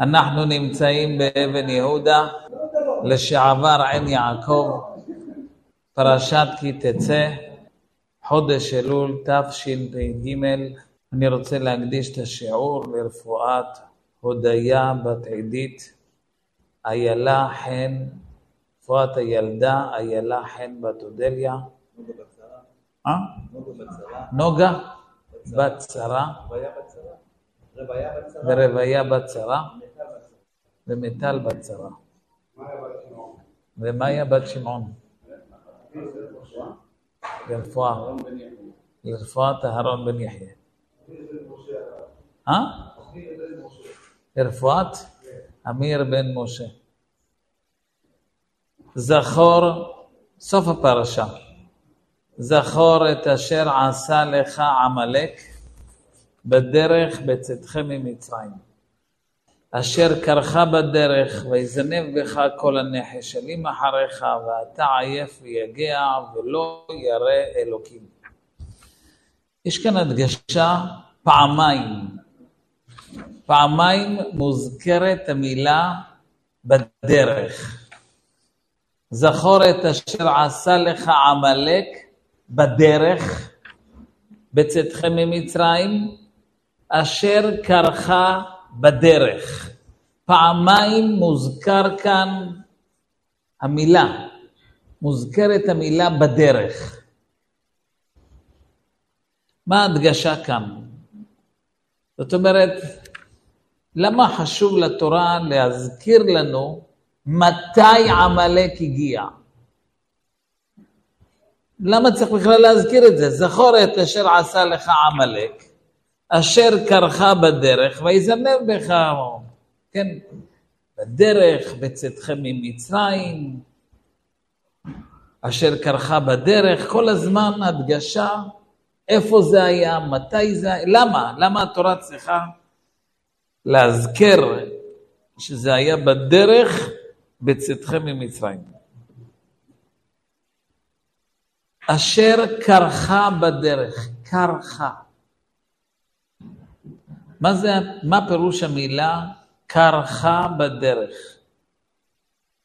אנחנו נמצאים באבן יהודה, לשעבר עין יעקב, פרשת כי תצא, חודש אלול תשפ"ג. אני רוצה להקדיש את השיעור לרפואת הודיה בת עדית, איילה חן, רפואת הילדה איילה חן בת אודליה. אה? נוגה בת שרה. ורוויה בת שרה. ומיטל בת שרה. ומאיה בת שמעון. לרפואה. לרפואת אהרון בן יחיא. אה? לרפואת אמיר בן משה. זכור, סוף הפרשה, זכור את אשר עשה לך עמלק בדרך בצאתכם ממצרים. אשר קרך בדרך, ויזנב בך כל הנחשלים אחריך, ואתה עייף ויגע, ולא ירא אלוקים. יש כאן הדגשה פעמיים. פעמיים מוזכרת המילה בדרך. זכור את אשר עשה לך עמלק בדרך, בצאתכם ממצרים, אשר קרך בדרך. פעמיים מוזכר כאן המילה, מוזכרת המילה בדרך. מה ההדגשה כאן? זאת אומרת, למה חשוב לתורה להזכיר לנו מתי עמלק הגיע? למה צריך בכלל להזכיר את זה? זכור את אשר עשה לך עמלק, אשר קרך בדרך, ויזנב בך, כן, בדרך, בצאתכם ממצרים, אשר קרך בדרך, כל הזמן הדגשה, איפה זה היה, מתי זה היה, למה? למה התורה צריכה להזכר שזה היה בדרך בצאתכם ממצרים? אשר קרחה בדרך, קרחה. מה זה, מה פירוש המילה קרחה בדרך?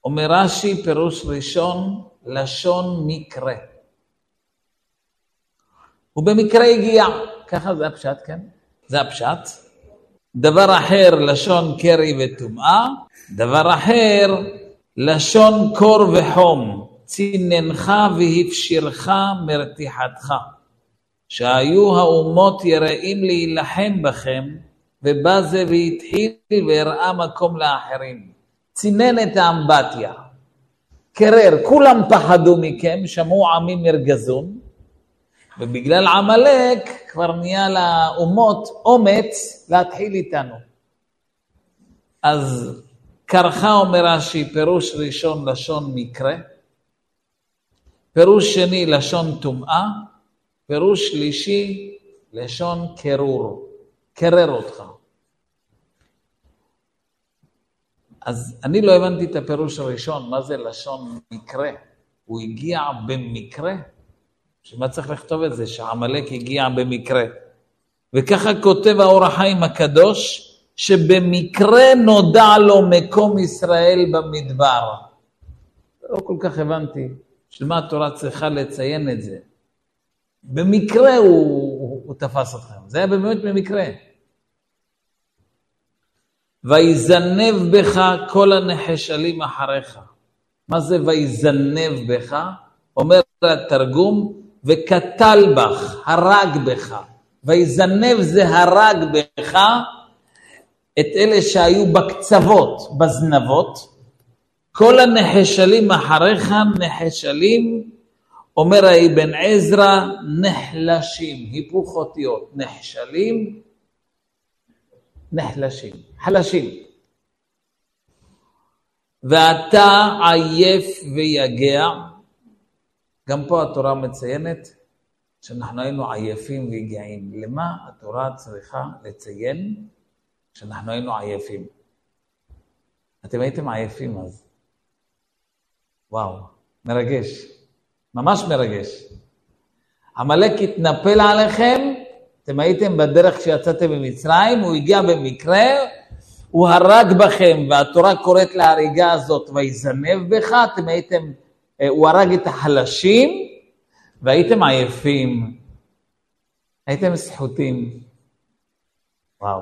אומר רש"י, פירוש ראשון, לשון מקרה. הוא במקרה הגיע, ככה זה הפשט, כן? זה הפשט. דבר אחר, לשון קרי וטומאה. דבר אחר, לשון קור וחום. ציננך והפשירך מרתיחתך. שהיו האומות יראים להילחם בכם, ובא זה והתחיל והראה מקום לאחרים. צינן את האמבטיה. קרר, כולם פחדו מכם, שמעו עמים ירגזון, ובגלל עמלק כבר נהיה לאומות אומץ להתחיל איתנו. אז קרחה אומר רש"י, פירוש ראשון לשון מקרה, פירוש שני לשון טומאה, פירוש שלישי לשון קרור, קרר אותך. אז אני לא הבנתי את הפירוש הראשון, מה זה לשון מקרה? הוא הגיע במקרה? שמה צריך לכתוב את זה? שעמלק הגיע במקרה. וככה כותב האור החיים הקדוש, שבמקרה נודע לו מקום ישראל במדבר. לא כל כך הבנתי של מה התורה צריכה לציין את זה. במקרה הוא, הוא, הוא תפס אתכם, זה היה באמת במקרה. ויזנב בך כל הנחשלים אחריך. מה זה ויזנב בך? אומר התרגום, וקטל בך, הרג בך. ויזנב זה הרג בך את אלה שהיו בקצוות, בזנבות. כל הנחשלים אחריך נחשלים, אומר האבן עזרא, נחלשים, היפוך אותיות, נחשלים, נחלשים, חלשים. ואתה עייף ויגע, גם פה התורה מציינת שאנחנו היינו עייפים ויגעים. למה התורה צריכה לציין שאנחנו היינו עייפים? אתם הייתם עייפים אז. וואו, מרגש, ממש מרגש. עמלק התנפל עליכם, אתם הייתם בדרך כשיצאתם ממצרים, הוא הגיע במקרה, הוא הרג בכם, והתורה קוראת להריגה הזאת, ויזנב בך, אתם הייתם, אה, הוא הרג את החלשים, והייתם עייפים, הייתם סחוטים. וואו.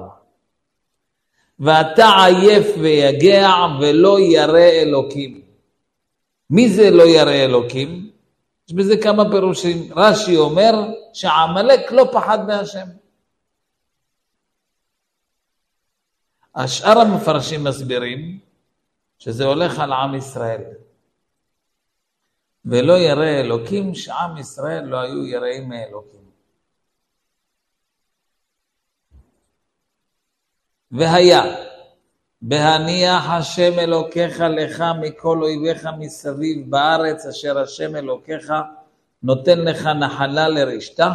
ואתה עייף ויגע ולא ירא אלוקים. מי זה לא ירא אלוקים? יש בזה כמה פירושים. רש"י אומר שעמלק לא פחד מהשם. השאר המפרשים מסבירים שזה הולך על עם ישראל. ולא ירא אלוקים, שעם ישראל לא היו יראים מאלוקים. והיה, בהניח השם אלוקיך לך מכל אויביך מסביב בארץ אשר השם אלוקיך נותן לך נחלה לרשתה,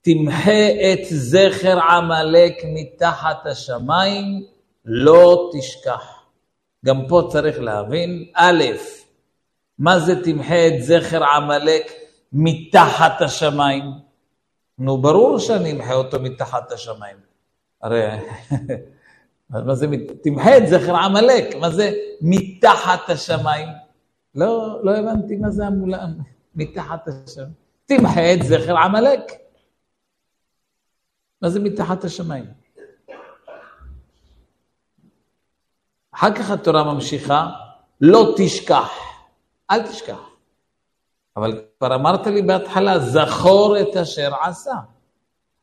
תמחה את זכר עמלק מתחת השמיים, לא תשכח. גם פה צריך להבין, א', מה זה תמחה את זכר עמלק מתחת השמיים? נו, ברור שאני אמחה אותו מתחת השמיים. הרי, מה זה, תמחה את זכר עמלק, מה זה מתחת השמיים? לא, לא הבנתי מה זה המולה, מתחת השמיים. תמחה את זכר עמלק. מה זה מתחת השמיים? אחר כך התורה ממשיכה, לא תשכח, אל תשכח. אבל כבר אמרת לי בהתחלה, זכור את אשר עשה.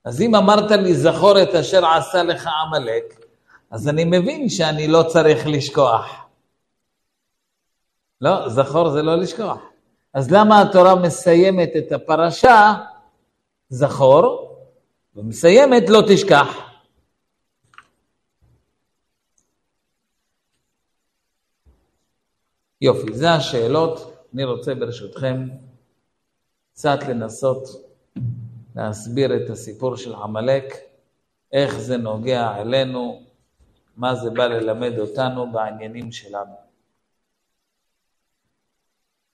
אז אם אמרת לי, זכור את אשר עשה לך עמלק, אז אני מבין שאני לא צריך לשכוח. לא, זכור זה לא לשכוח. אז למה התורה מסיימת את הפרשה, זכור, ומסיימת לא תשכח? יופי, זה השאלות. אני רוצה ברשותכם קצת לנסות להסביר את הסיפור של עמלק, איך זה נוגע אלינו, מה זה בא ללמד אותנו בעניינים שלנו.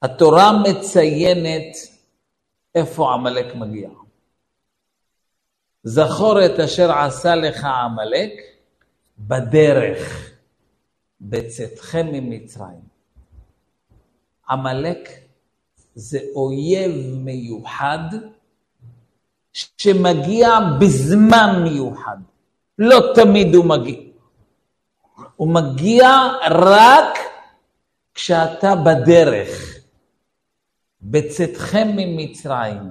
התורה מציינת איפה עמלק מגיע. זכור את אשר עשה לך עמלק בדרך, בצאתכם ממצרים. עמלק זה אויב מיוחד שמגיע בזמן מיוחד. לא תמיד הוא מגיע. הוא מגיע רק כשאתה בדרך, בצאתכם ממצרים.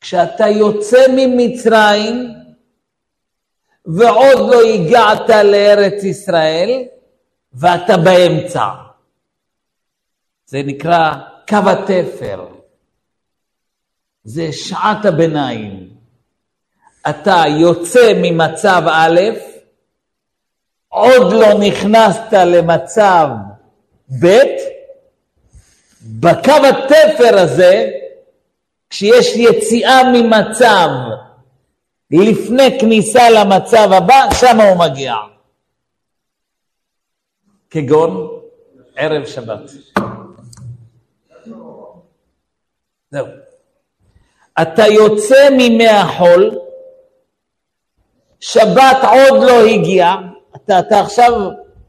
כשאתה יוצא ממצרים ועוד לא הגעת לארץ ישראל ואתה באמצע. זה נקרא קו התפר. זה שעת הביניים. אתה יוצא ממצב א', עוד לא נכנסת למצב ב', בקו התפר הזה, כשיש יציאה ממצב לפני כניסה למצב הבא, שם הוא מגיע. כגון ערב שבת. זהו. אתה יוצא מימי החול, שבת עוד לא הגיע, אתה, אתה עכשיו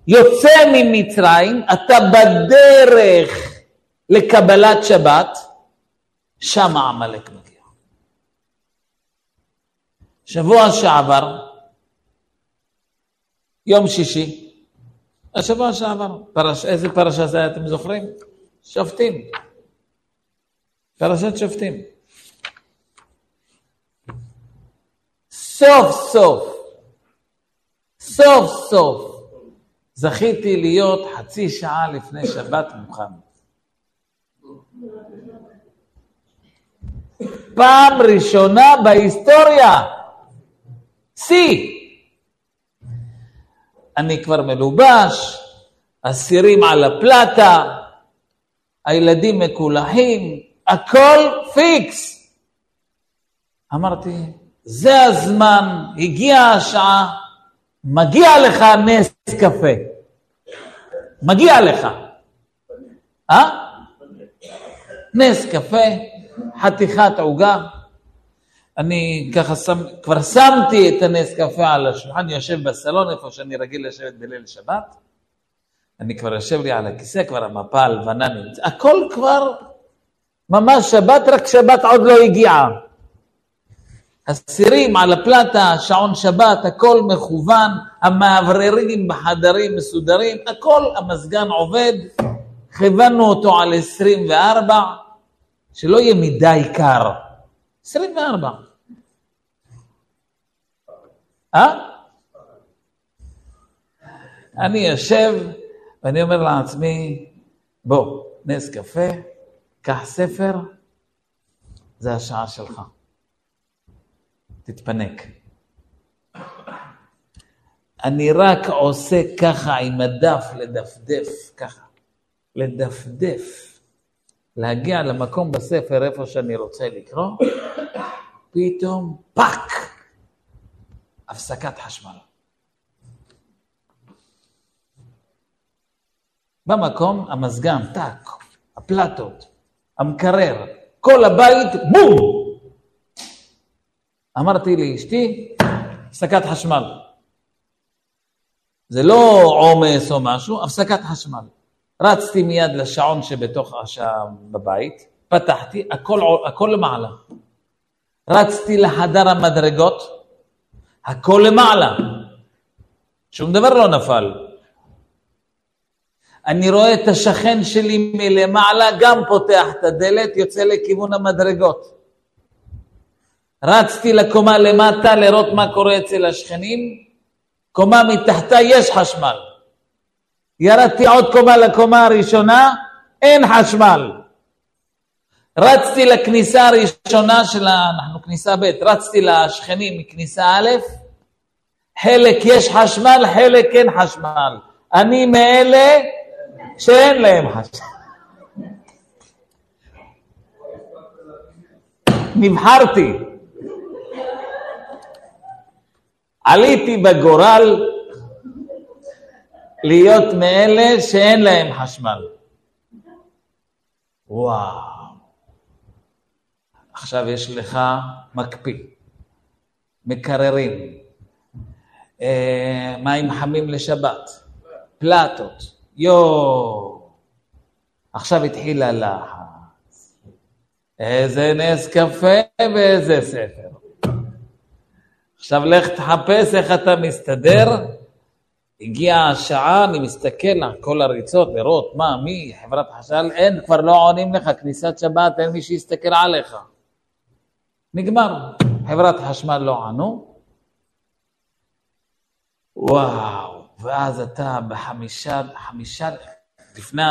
יוצא ממצרים, אתה בדרך לקבלת שבת, שם עמלק מגיע. שבוע שעבר, יום שישי, השבוע שעבר, פרש, איזה פרשה זה אתם זוכרים? שופטים. פרשת שופטים. סוף סוף, סוף סוף, זכיתי להיות חצי שעה לפני שבת מוכן. פעם ראשונה בהיסטוריה, שיא. אני כבר מלובש, הסירים על הפלטה, הילדים מקולחים, הכל פיקס. אמרתי, זה הזמן, הגיעה השעה, מגיע לך נס קפה. מגיע לך. אה? נס קפה, חתיכת עוגה. אני ככה שם, כבר שמתי את הנס קפה על השולחן, יושב בסלון איפה שאני רגיל לשבת בליל שבת. אני כבר יושב לי על הכיסא, כבר המפה הלבנה נמצאת, הכל כבר ממש שבת, רק שבת עוד לא הגיעה. הסירים על הפלטה, שעון שבת, הכל מכוון, המאווררים בחדרים מסודרים, הכל, המזגן עובד, כיוונו אותו על 24, שלא יהיה מדי קר. 24. אה? אני יושב ואני אומר לעצמי, בוא, נס קפה, קח ספר, זה השעה שלך. תתפנק. אני רק עושה ככה עם הדף, לדפדף, ככה. לדפדף. להגיע למקום בספר איפה שאני רוצה לקרוא, פתאום פאק, הפסקת חשמל. במקום המזגן, טאק, הפלטות, המקרר, כל הבית, בום! אמרתי לאשתי, הפסקת חשמל. זה לא עומס או משהו, הפסקת חשמל. רצתי מיד לשעון שבתוך השעה בבית, פתחתי, הכל, הכל למעלה. רצתי לחדר המדרגות, הכל למעלה. שום דבר לא נפל. אני רואה את השכן שלי מלמעלה, גם פותח את הדלת, יוצא לכיוון המדרגות. רצתי לקומה למטה לראות מה קורה אצל השכנים, קומה מתחתה יש חשמל. ירדתי עוד קומה לקומה הראשונה, אין חשמל. רצתי לכניסה הראשונה של ה... אנחנו כניסה ב', רצתי לשכנים מכניסה א', חלק יש חשמל, חלק אין חשמל. אני מאלה שאין להם חשמל. נבחרתי. עליתי בגורל להיות מאלה שאין להם חשמל. וואו. עכשיו יש לך מקפיא, מקררים, אה, מים חמים לשבת, פלטות, יואו. עכשיו התחיל הלחץ. איזה נס קפה ואיזה ספר. עכשיו לך תחפש איך אתה מסתדר. הגיעה השעה, אני מסתכל על כל הריצות, לראות מה, מי, חברת חשמל, אין, כבר לא עונים לך, כניסת שבת, אין מי שיסתכל עליך. נגמר, חברת חשמל לא ענו. וואו, ואז אתה בחמישה, חמישה, לפני,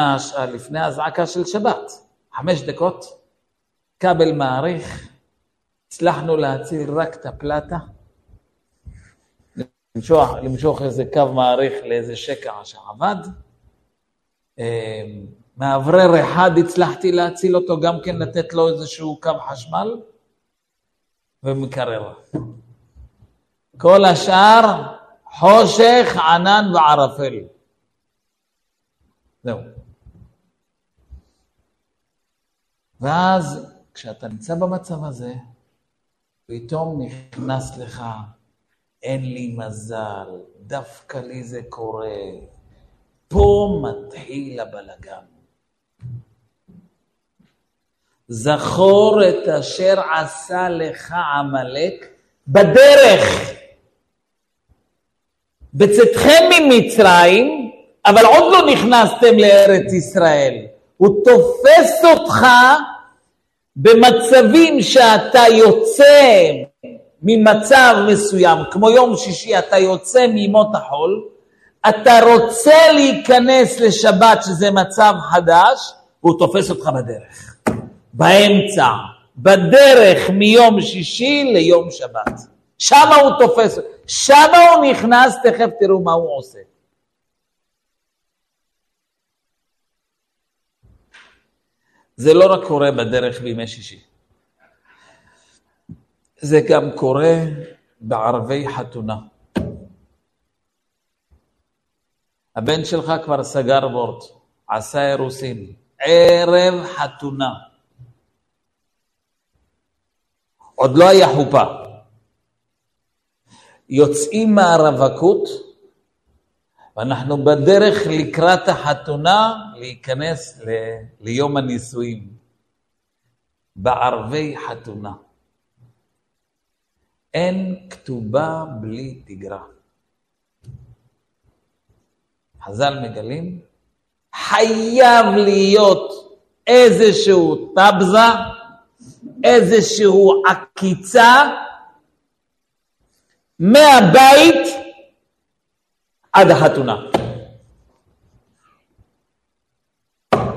לפני הזעקה של שבת, חמש דקות, כבל מעריך, הצלחנו להציל רק את הפלטה. למשוך, למשוך איזה קו מעריך לאיזה שקע שעבד. אמ, מאוורר אחד הצלחתי להציל אותו, גם כן לתת לו איזשהו קו חשמל, ומקרר. כל השאר חושך, ענן וערפל. זהו. ואז כשאתה נמצא במצב הזה, פתאום נכנס לך אין לי מזל, דווקא לי זה קורה. פה מתחיל הבלגן. זכור את אשר עשה לך עמלק בדרך. בצאתכם ממצרים, אבל עוד לא נכנסתם לארץ ישראל. הוא תופס אותך במצבים שאתה יוצא ממצב מסוים, כמו יום שישי אתה יוצא מימות החול, אתה רוצה להיכנס לשבת שזה מצב חדש, והוא תופס אותך בדרך, באמצע, בדרך מיום שישי ליום שבת. שם הוא תופס, שם הוא נכנס, תכף תראו מה הוא עושה. זה לא רק קורה בדרך בימי שישי. זה גם קורה בערבי חתונה. הבן שלך כבר סגר וורט, עשה אירוסין, ערב חתונה. עוד לא היה חופה. יוצאים מהרווקות, ואנחנו בדרך לקראת החתונה להיכנס ל... ליום הנישואים, בערבי חתונה. אין כתובה בלי תגרה. חז"ל מגלים, חייב להיות איזשהו טבזה, איזשהו עקיצה מהבית עד החתונה.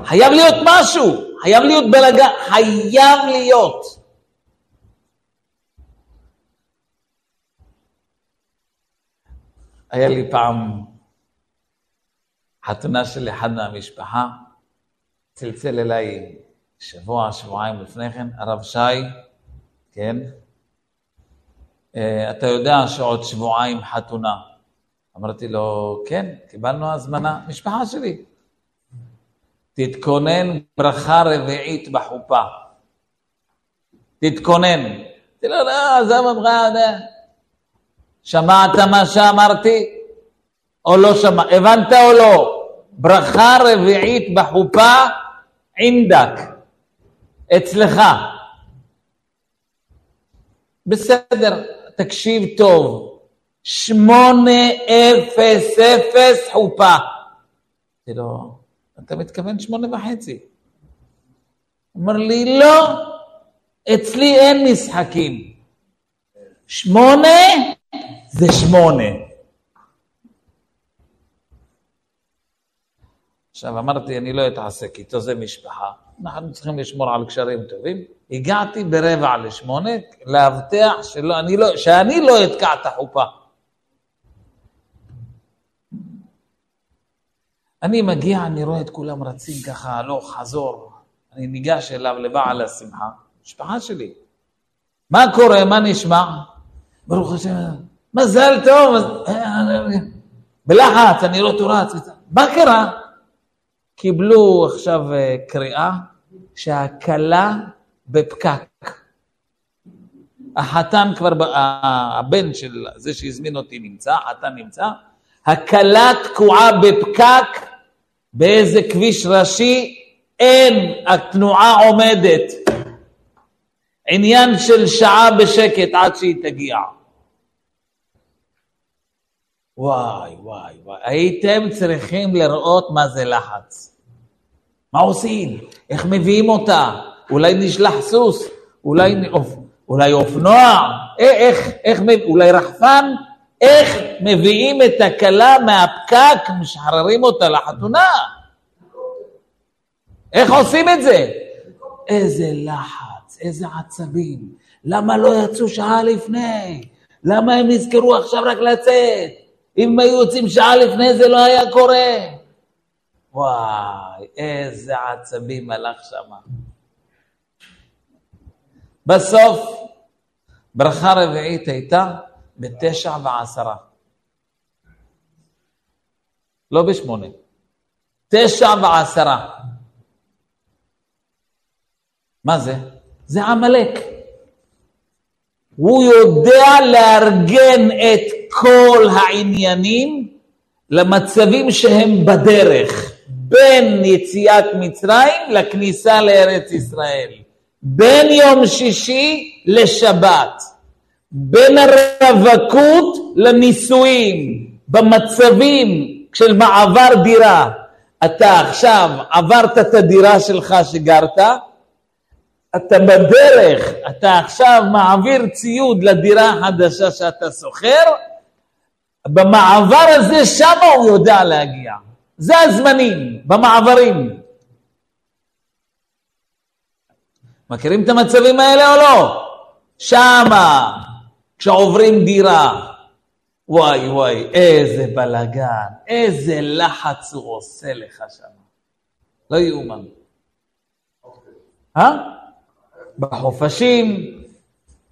חייב להיות משהו, חייב להיות בלגן, חייב להיות. היה לי פעם חתונה של אחד מהמשפחה, צלצל אליי שבוע, שבועיים לפני כן, הרב שי, כן? אה, אתה יודע שעוד שבועיים חתונה. אמרתי לו, כן, קיבלנו הזמנה, משפחה שלי. תתכונן ברכה רביעית בחופה. תתכונן. אמרתי לו, לא, עזוב אותך, שמעת מה שאמרתי? או לא שמעת? הבנת או לא? ברכה רביעית בחופה, עינדק, אצלך. בסדר, תקשיב טוב, שמונה אפס אפס חופה. אמרתי לו, אתה מתכוון שמונה וחצי. אמר לי, לא, אצלי אין משחקים. שמונה זה שמונה. עכשיו אמרתי, אני לא אתעסק איתו, זה משפחה. אנחנו צריכים לשמור על קשרים טובים. הגעתי ברבע לשמונה, להבטיח שלא, לא, שאני לא אתקע את החופה. אני מגיע, אני רואה את כולם רצים ככה, הלוך, חזור. אני ניגש אליו לבעל השמחה, משפחה שלי. מה קורה? מה נשמע? ברוך השם, מזל טוב. בלחץ, אני לא תורץ. מה קרה? קיבלו עכשיו אה, קריאה שהכלה בפקק. החתן כבר, הבן של זה שהזמין אותי נמצא, החתן נמצא, הכלה תקועה בפקק באיזה כביש ראשי, אין, התנועה עומדת. עניין של שעה בשקט עד שהיא תגיע. וואי, וואי, וואי, הייתם צריכים לראות מה זה לחץ. מה עושים? איך מביאים אותה? אולי נשלח סוס? אולי, אולי אופנוע? איך, איך, אולי רחפן? איך מביאים את הכלה מהפקק, משחררים אותה לחתונה? איך עושים את זה? איזה לחץ, איזה עצבים. למה לא יצאו שעה לפני? למה הם נזכרו עכשיו רק לצאת? אם היו יוצאים שעה לפני זה לא היה קורה. וואי, איזה עצבים הלך שם. בסוף, ברכה רביעית הייתה בתשע ועשרה. לא בשמונה. תשע ועשרה. מה זה? זה עמלק. הוא יודע לארגן את כל העניינים למצבים שהם בדרך, בין יציאת מצרים לכניסה לארץ ישראל, בין יום שישי לשבת, בין הרווקות לנישואים, במצבים של מעבר דירה. אתה עכשיו עברת את הדירה שלך שגרת, אתה בדרך, אתה עכשיו מעביר ציוד לדירה החדשה שאתה שוכר, במעבר הזה, שמה הוא יודע להגיע. זה הזמנים, במעברים. מכירים את המצבים האלה או לא? שמה, כשעוברים דירה. וואי וואי, איזה בלגן, איזה לחץ הוא עושה לך שם. לא יאומן. אה? בחופשים,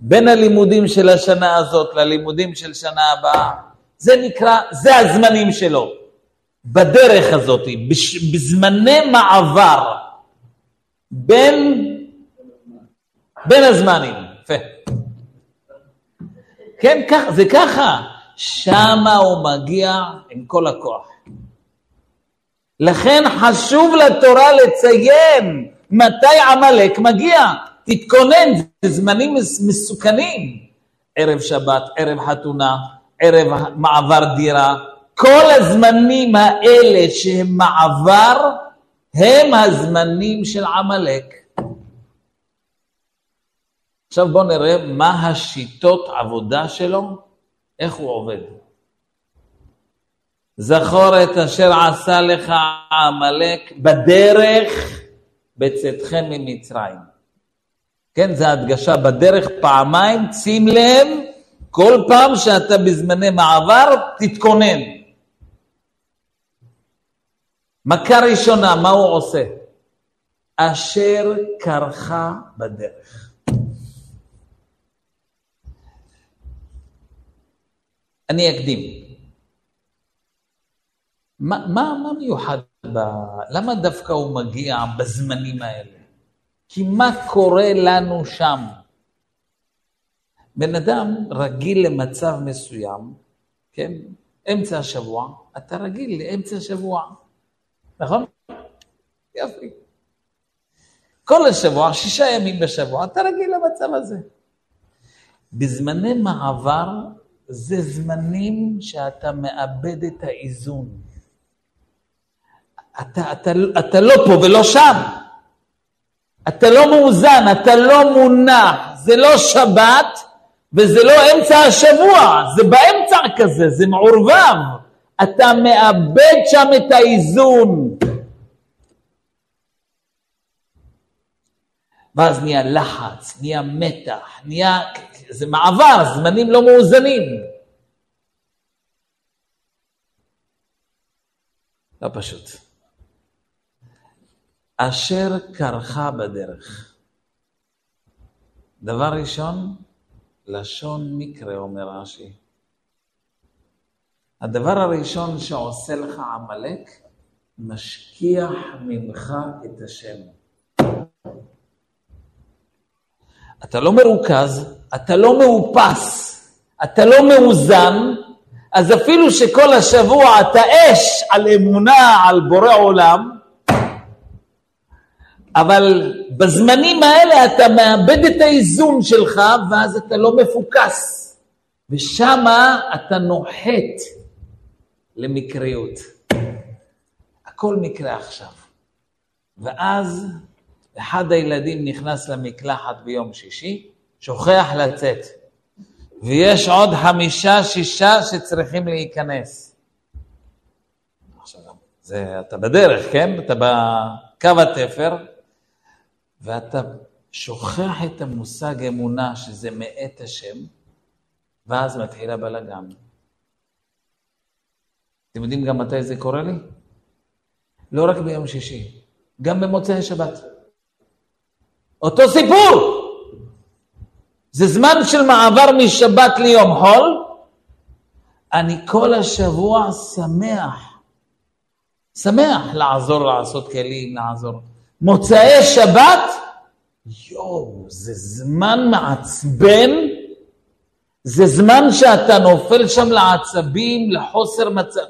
בין הלימודים של השנה הזאת ללימודים של שנה הבאה. זה נקרא, זה הזמנים שלו. בדרך הזאת, בזמני מעבר בין, בין הזמנים. יפה. כן, כך, זה ככה. שמה הוא מגיע עם כל הכוח. לכן חשוב לתורה לציין מתי עמלק מגיע. תתכונן, זה זמנים מסוכנים. ערב שבת, ערב חתונה, ערב מעבר דירה, כל הזמנים האלה שהם מעבר, הם הזמנים של עמלק. עכשיו בואו נראה מה השיטות עבודה שלו, איך הוא עובד. זכור את אשר עשה לך עמלק בדרך בצאתכם ממצרים. כן, זו הדגשה בדרך פעמיים, שים לב, כל פעם שאתה בזמני מעבר, תתכונן. מכה ראשונה, מה הוא עושה? אשר קרחה בדרך. אני אקדים. מה, מה, מה מיוחד ב... למה דווקא הוא מגיע בזמנים האלה? כי מה קורה לנו שם? בן אדם רגיל למצב מסוים, כן? אמצע השבוע, אתה רגיל לאמצע השבוע, נכון? יופי. כל השבוע, שישה ימים בשבוע, אתה רגיל למצב הזה. בזמני מעבר זה זמנים שאתה מאבד את האיזון. אתה, אתה, אתה לא פה ולא שם. אתה לא מאוזן, אתה לא מונח, זה לא שבת וזה לא אמצע השבוע, זה באמצע כזה, זה מעורבב. אתה מאבד שם את האיזון. ואז נהיה לחץ, נהיה מתח, נהיה, זה מעבר, זמנים לא מאוזנים. לא פשוט. אשר קרחה בדרך. דבר ראשון, לשון מקרה, אומר רש"י. הדבר הראשון שעושה לך עמלק, משכיח ממך את השם. אתה לא מרוכז, אתה לא מאופס, אתה לא מאוזן, אז אפילו שכל השבוע אתה אש על אמונה על בורא עולם, אבל בזמנים האלה אתה מאבד את האיזון שלך ואז אתה לא מפוקס. ושמה אתה נוחת למקריות. הכל מקרה עכשיו. ואז אחד הילדים נכנס למקלחת ביום שישי, שוכח לצאת. ויש עוד חמישה, שישה שצריכים להיכנס. עכשיו, זה, אתה בדרך, כן? אתה בקו התפר, ואתה שוכח את המושג אמונה שזה מאת השם, ואז מתחיל הבלאגן. אתם יודעים גם מתי זה קורה לי? לא רק ביום שישי, גם במוצאי שבת. אותו סיפור. זה זמן של מעבר משבת ליום חול. אני כל השבוע שמח. שמח לעזור לעשות כלים, לעזור. מוצאי שבת, יואו, זה זמן מעצבן, זה זמן שאתה נופל שם לעצבים, לחוסר מצב.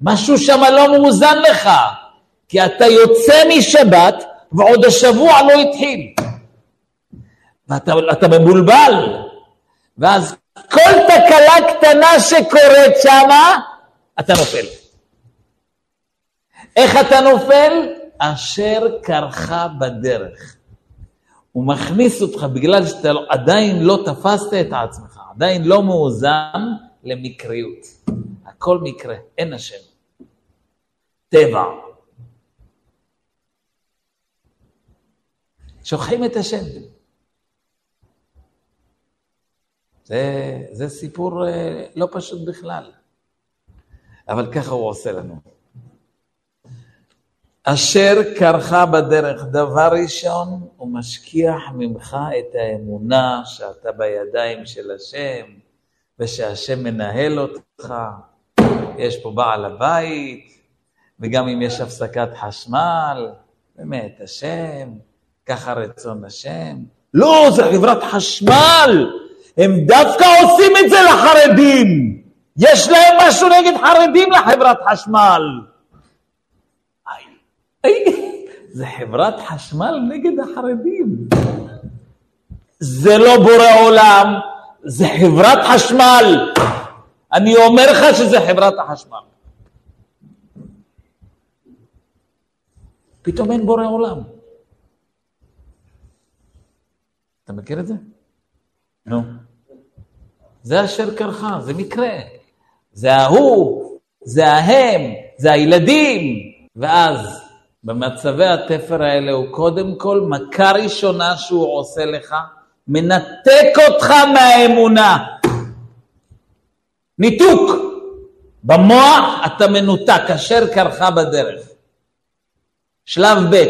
משהו שם לא מאוזן לך, כי אתה יוצא משבת ועוד השבוע לא התחיל. ואתה מבולבל, ואז כל תקלה קטנה שקורית שמה, אתה נופל. איך אתה נופל? אשר קרחה בדרך. הוא מכניס אותך בגלל שאתה לא- עדיין לא תפסת את עצמך, עדיין לא מאוזן למקריות. הכל מקרה, אין השם. טבע. שוכחים את השם. זה, זה סיפור אה, לא פשוט בכלל, אבל ככה הוא עושה לנו. אשר קרחה בדרך, דבר ראשון, הוא משכיח ממך את האמונה שאתה בידיים של השם, ושהשם מנהל אותך, יש פה בעל הבית, וגם אם יש הפסקת חשמל, באמת, השם, ככה רצון השם. לא, זה חברת חשמל, הם דווקא עושים את זה לחרדים. יש להם משהו נגד חרדים לחברת חשמל. זה חברת חשמל נגד החרדים. זה לא בורא עולם, זה חברת חשמל. אני אומר לך שזה חברת החשמל. פתאום אין בורא עולם. אתה מכיר את זה? נו. זה אשר קרחה, זה מקרה. זה ההוא, זה ההם, זה הילדים. ואז במצבי התפר האלה הוא קודם כל, מכה ראשונה שהוא עושה לך, מנתק אותך מהאמונה. ניתוק. במוח אתה מנותק, אשר קרחה בדרך. שלב ב'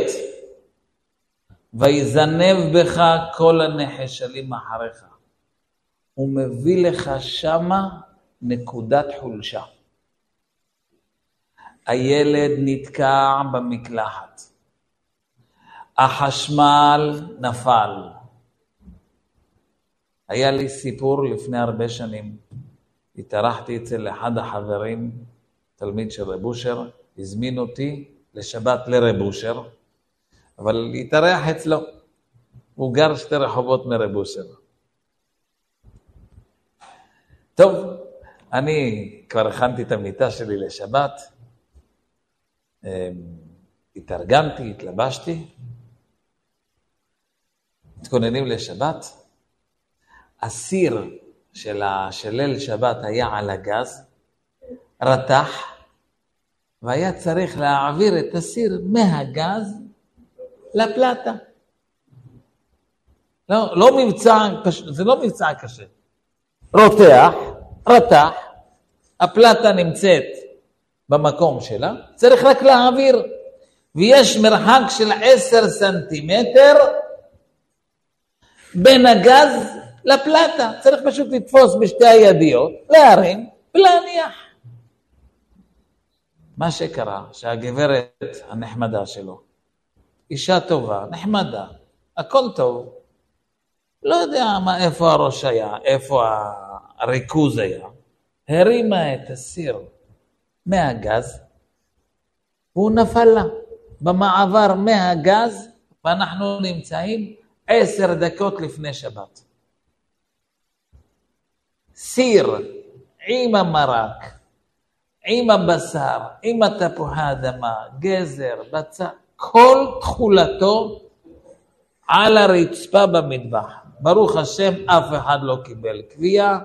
ויזנב בך כל הנחשלים אחריך. הוא מביא לך שמה נקודת חולשה. הילד נתקע במקלחת. החשמל נפל. היה לי סיפור לפני הרבה שנים. התארחתי אצל אחד החברים, תלמיד של רב אושר, הזמין אותי לשבת לרב אושר, אבל להתארח אצלו. הוא גר שתי רחובות מרב אושר. טוב, אני כבר הכנתי את המיטה שלי לשבת, התארגנתי, התלבשתי, מתכוננים לשבת. הסיר של, ליל שבת היה על הגז, רתח, והיה צריך להעביר את הסיר מהגז לפלטה. לא, לא מבצע, זה לא מבצע קשה. רותח, רתח, הפלטה נמצאת במקום שלה, צריך רק להעביר. ויש מרחק של עשר סנטימטר בין הגז לפלטה. צריך פשוט לתפוס בשתי הידיות, להרים ולהניח. מה שקרה, שהגברת הנחמדה שלו, אישה טובה, נחמדה, הכל טוב, לא יודע מה, איפה הראש היה, איפה הריכוז היה, הרימה את הסיר מהגז, והוא נפל לה במעבר מהגז, ואנחנו נמצאים עשר דקות לפני שבת. סיר עם המרק, עם הבשר, עם התפוחי האדמה, גזר, בצע, כל תכולתו על הרצפה במטבח. ברוך השם, אף אחד לא קיבל קביעה.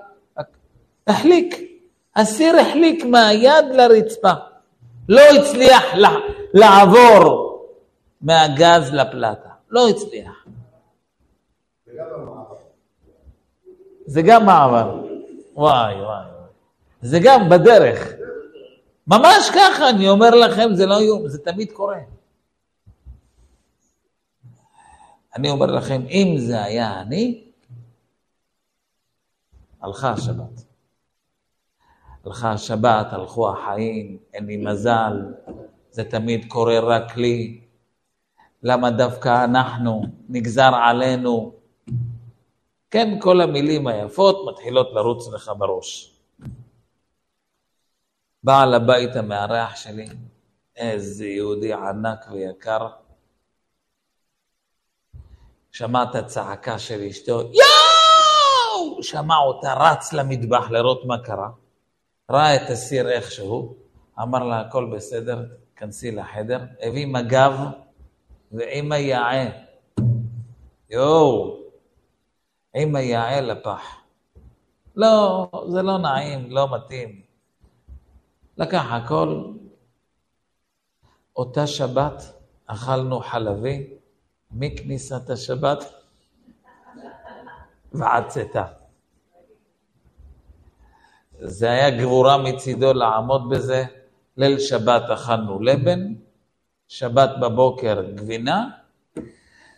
החליק, הסיר החליק מהיד לרצפה. לא הצליח לעבור מהגז לפלטה. לא הצליח. זה גם מעבר. וואי, וואי. זה גם בדרך. ממש ככה, אני אומר לכם, זה לא איום, זה תמיד קורה. אני אומר לכם, אם זה היה אני, הלכה השבת. הלכה השבת, הלכו החיים, אין לי מזל, זה תמיד קורה רק לי. למה דווקא אנחנו, נגזר עלינו. כן, כל המילים היפות מתחילות לרוץ לך בראש. בעל הבית המארח שלי, איזה יהודי ענק ויקר, שמע את הצעקה של אשתו, יואו! שמע אותה, רץ למטבח לראות מה קרה, ראה את הסיר איכשהו, אמר לה, הכל בסדר, כנסי לחדר, הביא מג"ב ועם היעה, יואו, עם היעה לפח. לא, זה לא נעים, לא מתאים. לקח הכל. אותה שבת אכלנו חלבי, מכניסת השבת ועד צאתה. זה היה גבורה מצידו לעמוד בזה. ליל שבת אכלנו לבן, שבת בבוקר גבינה,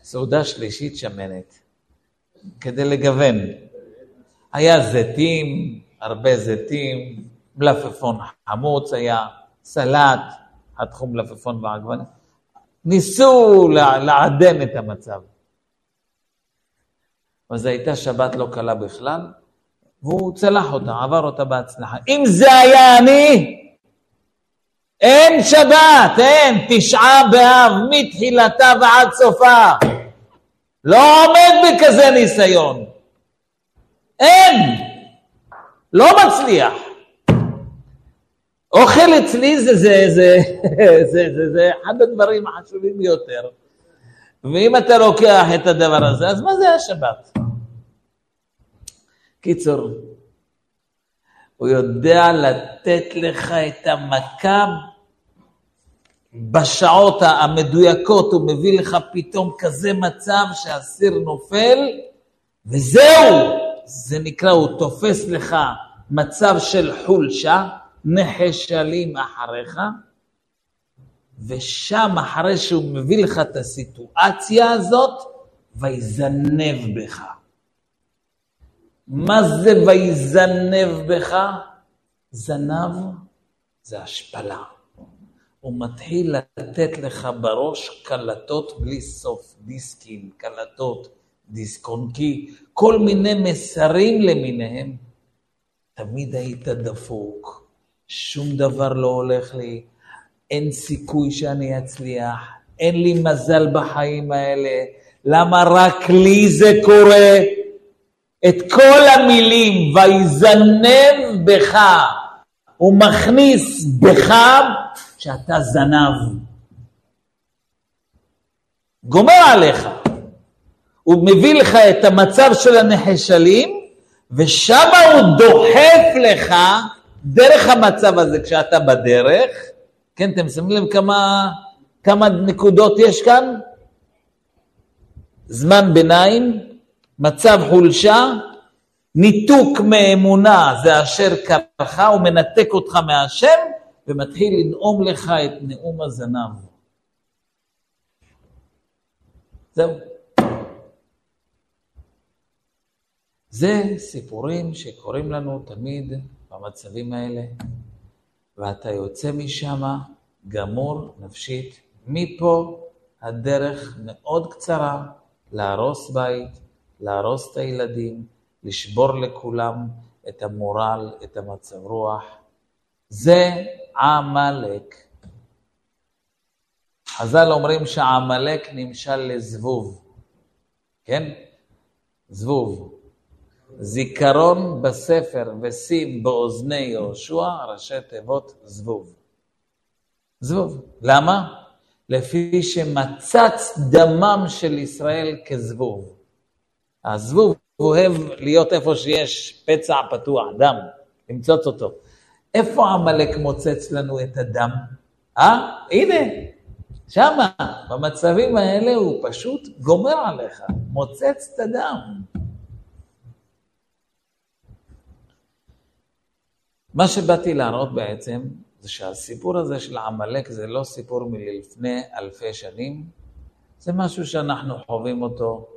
סעודה שלישית שמנת, כדי לגוון. היה זיתים, הרבה זיתים, מלפפון חמוץ היה, סלט, התחום מלפפון ועגבניה. ניסו לעדן את המצב. אבל זו הייתה שבת לא קלה בכלל, והוא צלח אותה, עבר אותה בהצלחה. אם זה היה אני, אין שבת, אין, תשעה באב, מתחילתה ועד סופה. לא עומד בכזה ניסיון. אין, לא מצליח. אוכל אצלי זה, זה, זה, זה, זה, זה, זה אחד הדברים החשובים ביותר. ואם אתה לוקח את הדבר הזה, אז מה זה השבת? קיצור, הוא יודע לתת לך את המכה בשעות המדויקות, הוא מביא לך פתאום כזה מצב שהסיר נופל, וזהו, זה נקרא, הוא תופס לך מצב של חולשה, נחשלים אחריך, ושם, אחרי שהוא מביא לך את הסיטואציה הזאת, ויזנב בך. מה זה ויזנב בך? זנב זה השפלה. הוא מתחיל לתת לך בראש קלטות בלי סוף, דיסקים, קלטות, דיסקונקי, כל מיני מסרים למיניהם. תמיד היית דפוק, שום דבר לא הולך לי, אין סיכוי שאני אצליח, אין לי מזל בחיים האלה, למה רק לי זה קורה? את כל המילים, ויזנב בך, הוא מכניס בך שאתה זנב. גומר עליך. הוא מביא לך את המצב של הנחשלים, ושם הוא דוחף לך דרך המצב הזה כשאתה בדרך. כן, אתם שמים לב כמה, כמה נקודות יש כאן? זמן ביניים, מצב חולשה, ניתוק מאמונה זה אשר קרחה, הוא מנתק אותך מהשם ומתחיל לנאום לך את נאום הזנב. זהו. זה סיפורים שקורים לנו תמיד במצבים האלה, ואתה יוצא משם גמור נפשית. מפה הדרך מאוד קצרה להרוס בית, להרוס את הילדים, לשבור לכולם את המורל, את המצב רוח. זה עמלק. חז"ל אומרים שעמלק נמשל לזבוב, כן? זבוב. זיכרון בספר ושים באוזני יהושע, ראשי תיבות זבוב. זבוב. למה? לפי שמצץ דמם של ישראל כזבוב. הזבוב אוהב להיות איפה שיש פצע פתוח, דם, למצוץ אותו. איפה עמלק מוצץ לנו את הדם? אה? הנה, שמה, במצבים האלה הוא פשוט גומר עליך, מוצץ את הדם. מה שבאתי להראות בעצם, זה שהסיפור הזה של עמלק זה לא סיפור מלפני אלפי שנים, זה משהו שאנחנו חווים אותו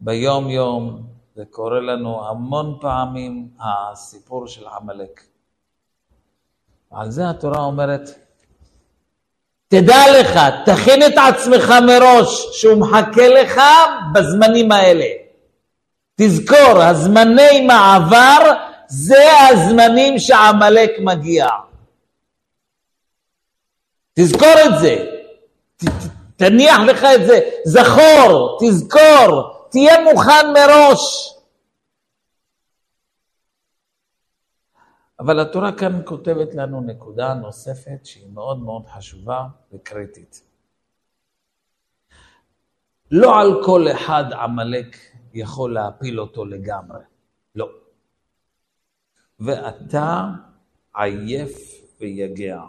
ביום-יום, זה קורה לנו המון פעמים, הסיפור של עמלק. על זה התורה אומרת, תדע לך, תכין את עצמך מראש, שהוא מחכה לך בזמנים האלה. תזכור, הזמני מעבר זה הזמנים שעמלק מגיע. תזכור את זה, ת, תניח לך את זה, זכור, תזכור, תהיה מוכן מראש. אבל התורה כאן כותבת לנו נקודה נוספת שהיא מאוד מאוד חשובה וקריטית. לא על כל אחד עמלק יכול להפיל אותו לגמרי, לא. ואתה עייף ויגע.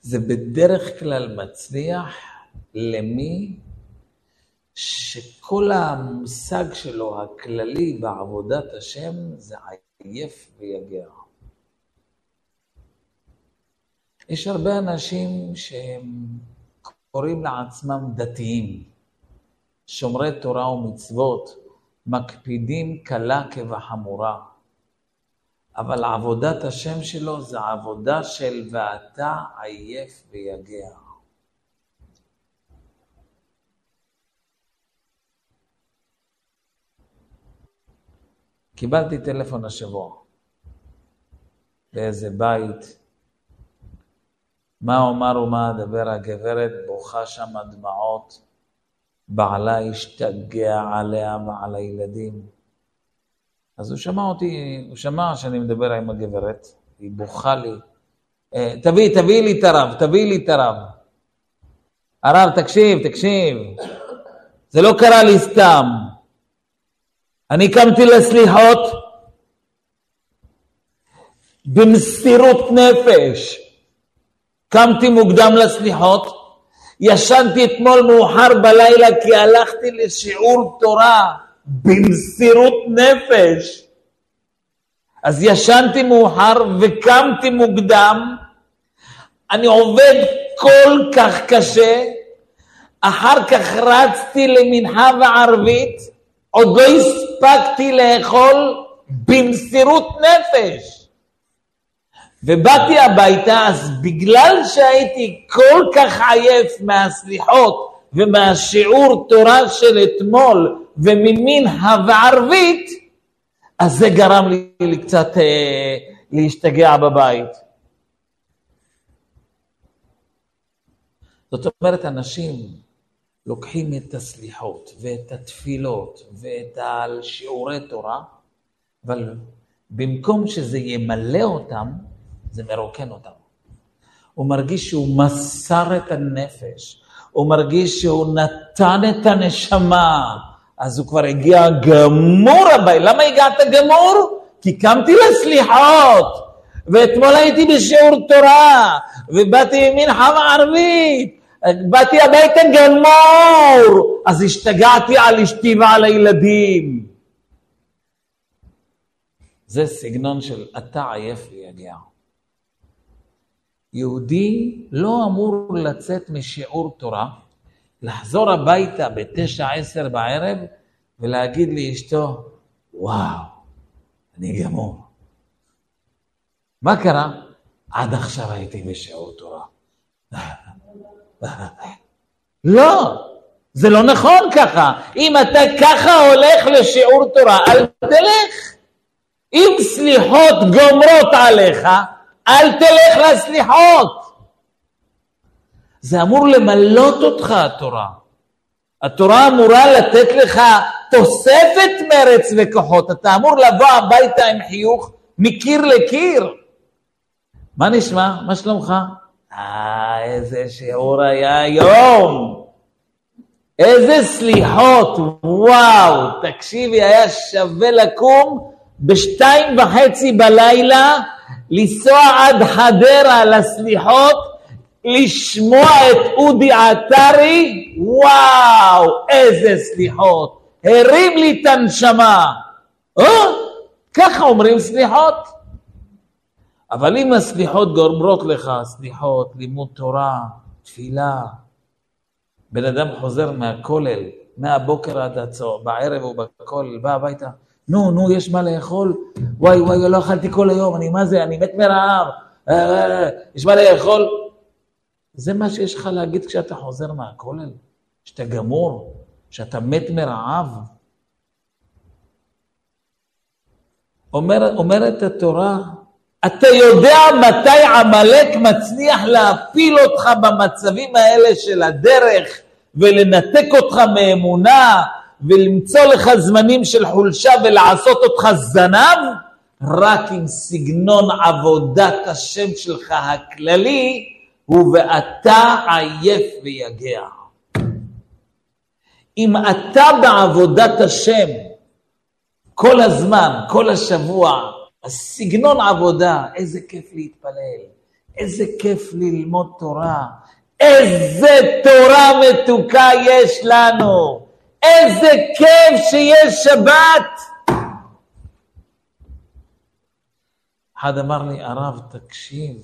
זה בדרך כלל מצליח למי שכל המושג שלו הכללי בעבודת השם זה עייף ויגע. יש הרבה אנשים שהם קוראים לעצמם דתיים, שומרי תורה ומצוות, מקפידים קלה כבחמורה, אבל עבודת השם שלו זה עבודה של ואתה עייף ויגע. קיבלתי טלפון השבוע לאיזה בית. מה אומר ומה אדבר הגברת בוכה שם דמעות, בעלה השתגע עליה ועל הילדים. אז הוא שמע אותי, הוא שמע שאני מדבר עם הגברת, היא בוכה לי. אה, תביא, תביא לי את הרב, תביא לי את הרב. הרב, תקשיב, תקשיב. זה לא קרה לי סתם. אני קמתי לסליחות במסירות נפש. קמתי מוקדם לסליחות, ישנתי אתמול מאוחר בלילה כי הלכתי לשיעור תורה במסירות נפש. אז ישנתי מאוחר וקמתי מוקדם, אני עובד כל כך קשה, אחר כך רצתי למנחה וערבית, עוד לא הספקתי לאכול במסירות נפש. ובאתי הביתה, אז בגלל שהייתי כל כך עייף מהסליחות ומהשיעור תורה של אתמול וממנחה וערבית, אז זה גרם לי קצת אה, להשתגע בבית. זאת אומרת, אנשים לוקחים את הסליחות ואת התפילות ואת השיעורי תורה, אבל במקום שזה ימלא אותם, זה מרוקן אותם. הוא מרגיש שהוא מסר את הנפש, הוא מרגיש שהוא נתן את הנשמה, אז הוא כבר הגיע גמור הביתה. למה הגעת גמור? כי קמתי לסליחות, ואתמול הייתי בשיעור תורה, ובאתי ממנחה מערבית, באתי הביתה גמור, אז השתגעתי על אשתי ועל הילדים. זה סגנון של אתה עייף ויגע. יהודי לא אמור לצאת משיעור תורה, לחזור הביתה בתשע עשר בערב ולהגיד לאשתו, וואו, אני גמור. מה קרה? עד עכשיו הייתי בשיעור תורה. לא, זה לא נכון ככה. אם אתה ככה הולך לשיעור תורה, אל תלך. אם סליחות גומרות עליך, אל תלך לסליחות. זה אמור למלות אותך התורה. התורה אמורה לתת לך תוספת מרץ וכוחות. אתה אמור לבוא הביתה עם חיוך מקיר לקיר. מה נשמע? מה שלומך? אה, איזה שיעור היה היום. איזה סליחות, וואו, תקשיבי, היה שווה לקום בשתיים וחצי בלילה, לנסוע עד חדרה לסליחות, לשמוע את אודי עטרי, וואו, איזה סליחות, הרים לי את הנשמה. או, ככה אומרים סליחות. אבל אם הסליחות גורמות לך, סליחות, לימוד תורה, תפילה, בן אדם חוזר מהכולל, מהבוקר עד הצהר, בערב הוא בכולל, בא הביתה, נו, נו, יש מה לאכול? וואי, וואי, לא אכלתי כל היום, אני מה זה, אני מת מרעב, אה, אה, אה, יש מה לאכול? זה מה שיש לך להגיד כשאתה חוזר מהכולל? שאתה גמור? שאתה מת מרעב? אומר, אומרת התורה, אתה יודע מתי עמלק מצליח להפיל אותך במצבים האלה של הדרך ולנתק אותך מאמונה ולמצוא לך זמנים של חולשה ולעשות אותך זנב? רק עם סגנון עבודת השם שלך הכללי הוא ואתה עייף ויגע. אם אתה בעבודת השם כל הזמן, כל השבוע, הסגנון עבודה, איזה כיף להתפלל, איזה כיף ללמוד תורה, איזה תורה מתוקה יש לנו, איזה כיף שיש שבת. אחד אמר לי, הרב, תקשיב,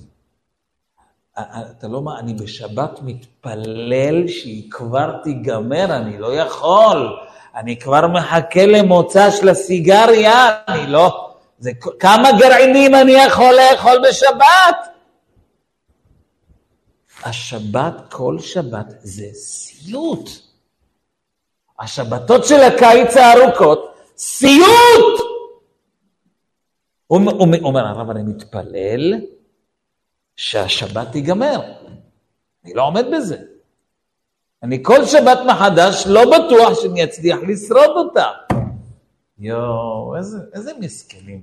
אתה לא מה, אני בשבת מתפלל שהיא כבר תיגמר, אני לא יכול. אני כבר מחכה למוצא של הסיגריה, אני לא... זה כמה גרעינים אני יכול לאכול בשבת? השבת, כל שבת, זה סיוט. השבתות של הקיץ הארוכות, סיוט! הוא אומר, הרב, אני מתפלל שהשבת תיגמר. אני לא עומד בזה. אני כל שבת מחדש לא בטוח שאני אצליח לשרוד אותה. יואו, איזה, איזה מסכנים.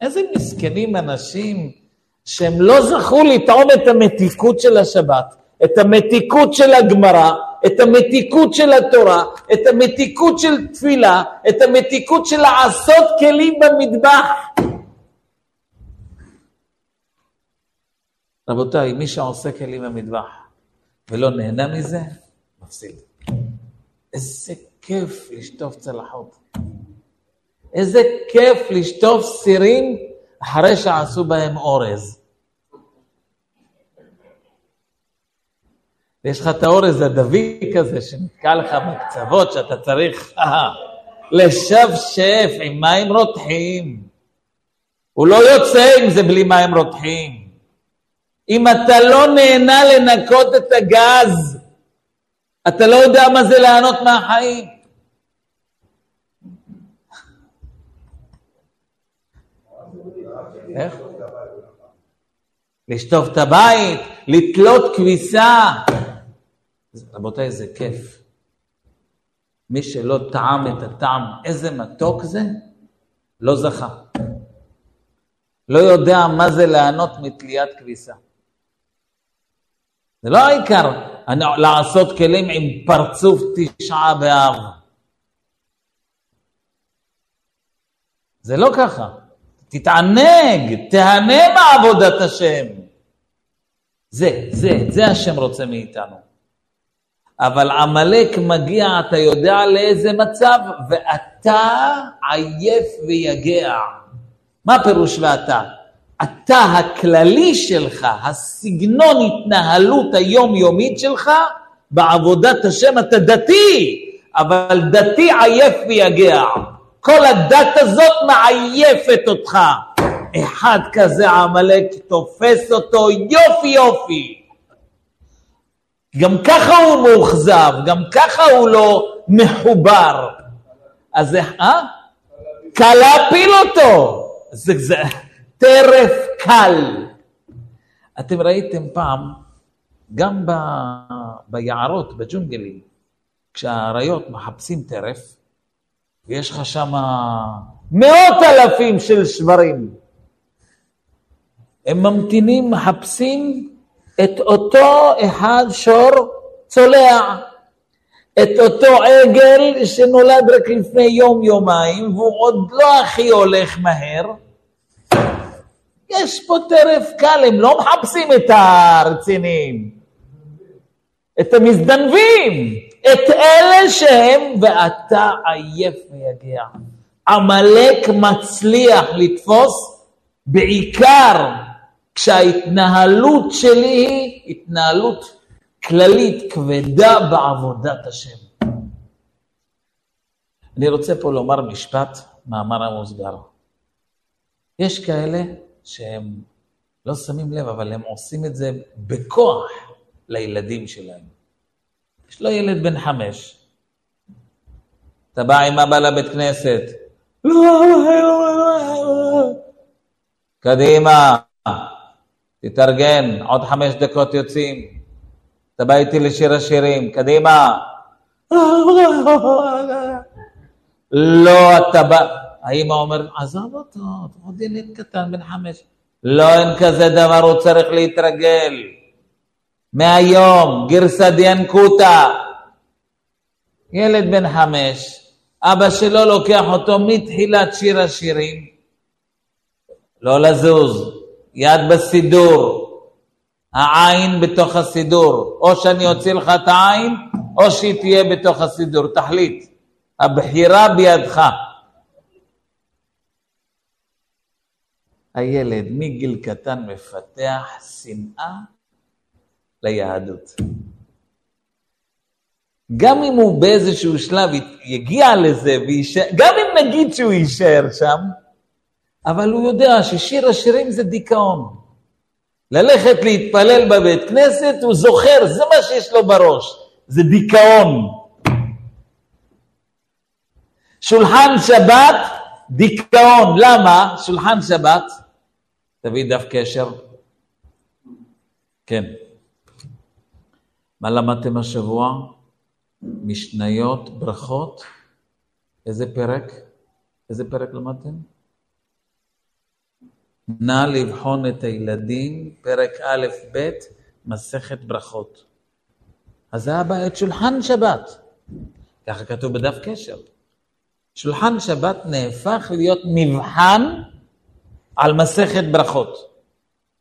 איזה מסכנים אנשים שהם לא זכו לטעום את המתיקות של השבת, את המתיקות של הגמרא, את המתיקות של התורה, את המתיקות של תפילה, את המתיקות של לעשות כלים במטבח. רבותיי, מי שעושה כלים במטבח ולא נהנה מזה, מפסיד. איזה כיף לשטוף צלחות. איזה כיף לשטוף סירים אחרי שעשו בהם אורז. ויש לך את האורז הדביק הזה שנתקע לך בקצוות שאתה צריך אה, לשפשף עם מים רותחים. הוא לא יוצא עם זה בלי מים רותחים. אם אתה לא נהנה לנקות את הגז, אתה לא יודע מה זה ליהנות מהחיים. איך? לשטוף את הבית, לתלות כביסה. רבותיי, זה כיף. מי שלא טעם את הטעם, איזה מתוק זה, לא זכה. לא יודע מה זה ליהנות מתליית כביסה. זה לא העיקר לעשות כלים עם פרצוף תשעה באב. זה לא ככה. תתענג, תהנה מעבודת השם. זה, זה, זה השם רוצה מאיתנו. אבל עמלק מגיע, אתה יודע לאיזה מצב, ואתה עייף ויגע. מה פירוש ואתה? אתה הכללי שלך, הסגנון התנהלות היומיומית שלך, בעבודת השם אתה דתי, אבל דתי עייף ויגע. כל הדת הזאת מעייפת אותך. אחד כזה עמלק תופס אותו יופי יופי. גם ככה הוא מאוכזב, גם ככה הוא לא מחובר. אז זה, אה? קל להפיל אותו. זה, זה טרף קל. אתם ראיתם פעם, גם ב, ביערות, בג'ונגלים, כשהאריות מחפשים טרף, ויש לך שם מאות אלפים של שברים. הם ממתינים, מחפשים את אותו אחד שור צולע, את אותו עגל שנולד רק לפני יום-יומיים, והוא עוד לא הכי הולך מהר. יש פה טרף קל, הם לא מחפשים את הרציניים, את המזדנבים. את אלה שהם, ואתה עייף ויגע. עמלק מצליח לתפוס בעיקר כשההתנהלות שלי היא התנהלות כללית כבדה בעבודת השם. אני רוצה פה לומר משפט, מאמר המוסגר. יש כאלה שהם לא שמים לב, אבל הם עושים את זה בכוח לילדים שלהם. יש לו ילד בן חמש. אתה בא עם אבא לבית כנסת. קדימה, תתארגן, עוד חמש דקות יוצאים. אתה בא איתי לשיר השירים, קדימה. לא, אתה בא... האמא אומרת, עזוב אותו, עוד ילד קטן בן חמש. לא, אין כזה דבר, הוא צריך להתרגל. מהיום, גרסא דיאנקותא. ילד בן חמש, אבא שלו לוקח אותו מתחילת שיר השירים, לא לזוז, יד בסידור, העין בתוך הסידור, או שאני אוציא לך את העין, או שהיא תהיה בתוך הסידור, תחליט. הבחירה בידך. הילד מגיל קטן מפתח שנאה ליהדות. גם אם הוא באיזשהו שלב יגיע לזה, וישאר, גם אם נגיד שהוא יישאר שם, אבל הוא יודע ששיר השירים זה דיכאון. ללכת להתפלל בבית כנסת, הוא זוכר, זה מה שיש לו בראש, זה דיכאון. שולחן שבת, דיכאון. למה? שולחן שבת, תביא דף קשר. כן. מה למדתם השבוע? משניות, ברכות. איזה פרק? איזה פרק למדתם? נא לבחון את הילדים, פרק א'-ב', מסכת ברכות. אז זה היה בעת שולחן שבת. ככה כתוב בדף קשר. שולחן שבת נהפך להיות מבחן על מסכת ברכות.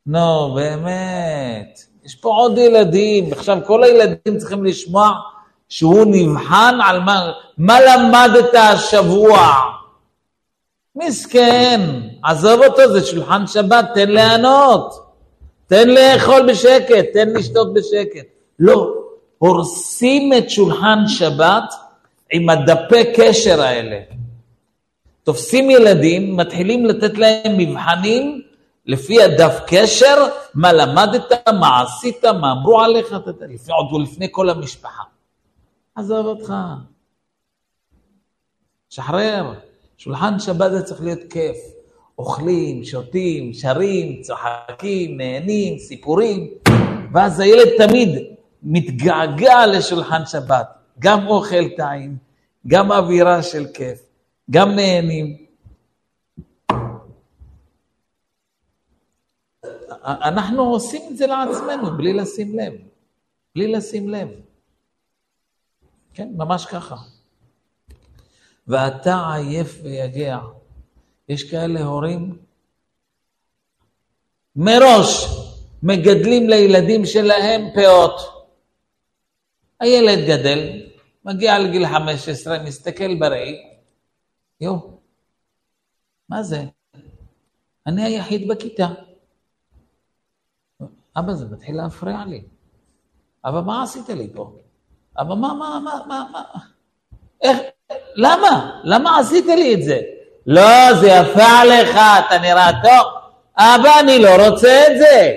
נו, באמת, יש פה עוד ילדים, עכשיו כל הילדים צריכים לשמוע שהוא נבחן על מה, מה למדת השבוע. מסכן, עזוב אותו, זה שולחן שבת, תן לענות. תן לאכול בשקט, תן לשתות בשקט. לא, הורסים את שולחן שבת עם הדפי קשר האלה. תופסים ילדים, מתחילים לתת להם מבחנים לפי הדף קשר, מה למדת, מה עשית, מה אמרו עליך, לפני, עוד לפני כל המשפחה. עזוב אותך. שחרר. שולחן שבת זה צריך להיות כיף. אוכלים, שותים, שרים, צוחקים, נהנים, סיפורים, ואז הילד תמיד מתגעגע לשולחן שבת. גם אוכל טעים, גם אווירה של כיף, גם נהנים. אנחנו עושים את זה לעצמנו בלי לשים לב. בלי לשים לב. כן, ממש ככה. ואתה עייף ויגע. יש כאלה הורים מראש מגדלים לילדים שלהם פאות. הילד גדל, מגיע לגיל 15, מסתכל בראי, יו, מה זה? אני היחיד בכיתה. אבא, זה מתחיל להפריע לי. אבא, מה עשית לי פה? אבא, מה, מה, מה, מה, מה? איך, למה? למה עשית לי את זה? לא, זה יפה עליך, אתה נראה טוב. אבא, אני לא רוצה את זה.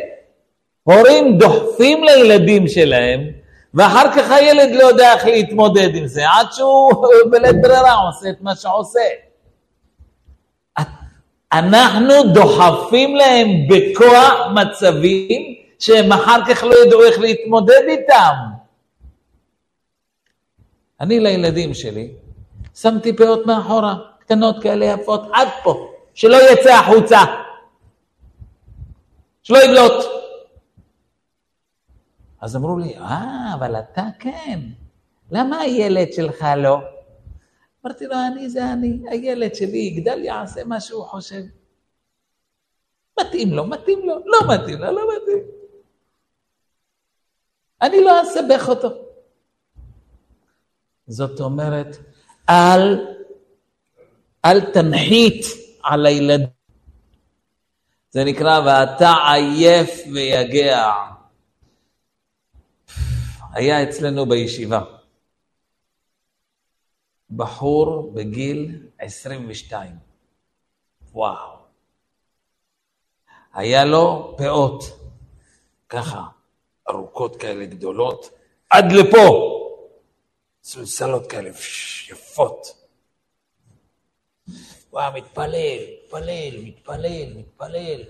הורים דוחפים לילדים שלהם, ואחר כך הילד לא יודע איך להתמודד עם זה, עד שהוא בלית ברירה עושה את מה שעושה. אנחנו דוחפים להם בכוח מצבים שהם אחר כך לא ידעו איך להתמודד איתם. אני לילדים שלי שמתי פאות מאחורה, קטנות כאלה יפות, עד פה, שלא יצא החוצה, שלא יבלוט. אז אמרו לי, אה, אבל אתה כן, למה הילד שלך לא? אמרתי לו, אני זה אני, הילד שלי יגדל, יעשה מה שהוא חושב. מתאים לו, מתאים לו, לא מתאים לו, לא מתאים. אני לא אסבך אותו. זאת אומרת, אל, אל תנחית על הילדים. זה נקרא, ואתה עייף ויגע. היה אצלנו בישיבה בחור בגיל 22. וואו. היה לו פאות, ככה, ארוכות כאלה גדולות, עד לפה. סולסלות כאלה יפות. הוא מתפלל, מתפלל, מתפלל, מתפלל,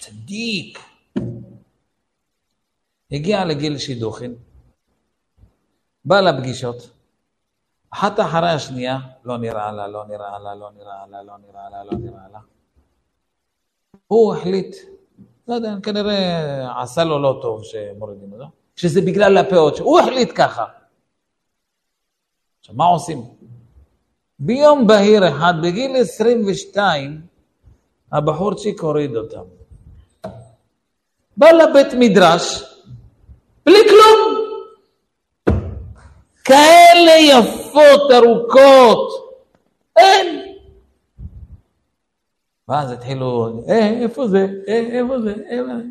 צדיק. הגיע לגיל שידוכין, בא לפגישות, אחת אחרי השנייה, לא נראה לה, לא נראה לה, לא נראה לה, לא נראה לה, לא נראה לה. הוא החליט, לא יודע, כנראה עשה לו לא טוב שמורידים אותו, שזה בגלל הפאות, הוא החליט ככה. עכשיו, מה עושים? ביום בהיר אחד, בגיל 22, הבחורצ'יק הוריד אותם. בא לבית מדרש, בלי כלום. כאלה יפות, ארוכות, אין. ואז התחילו, אה, איפה זה? אה, איפה זה? איפה זה?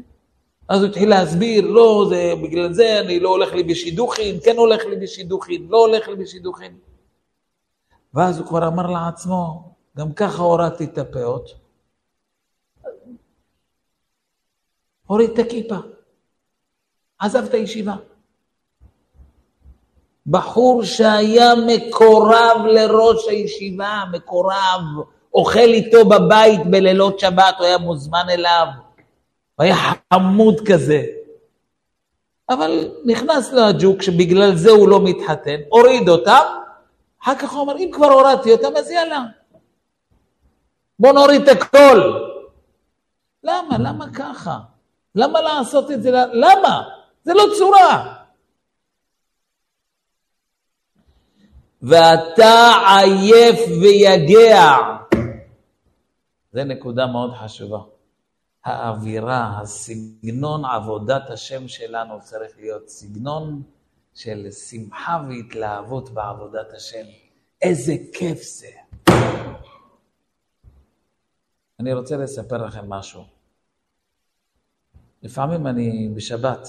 אז הוא התחיל להסביר, לא, זה בגלל זה אני לא הולך לי בשידוכים, כן הולך לי בשידוכים, לא הולך לי בשידוכים. ואז הוא כבר אמר לעצמו, גם ככה הורדתי את הפאות. הוריד את הכיפה, עזב את הישיבה. בחור שהיה מקורב לראש הישיבה, מקורב, אוכל איתו בבית בלילות שבת, הוא היה מוזמן אליו, הוא היה חמוד כזה. אבל נכנס לו הג'וק שבגלל זה הוא לא מתחתן, הוריד אותם, אחר כך הוא אומר, אם כבר הורדתי אותם, אז יאללה. בוא נוריד את הכל. למה? למה ככה? למה לעשות את זה? למה? זה לא צורה. ואתה עייף ויגע. זו נקודה מאוד חשובה. האווירה, הסגנון עבודת השם שלנו צריך להיות סגנון של שמחה והתלהבות בעבודת השם. איזה כיף זה. אני רוצה לספר לכם משהו. לפעמים אני בשבת,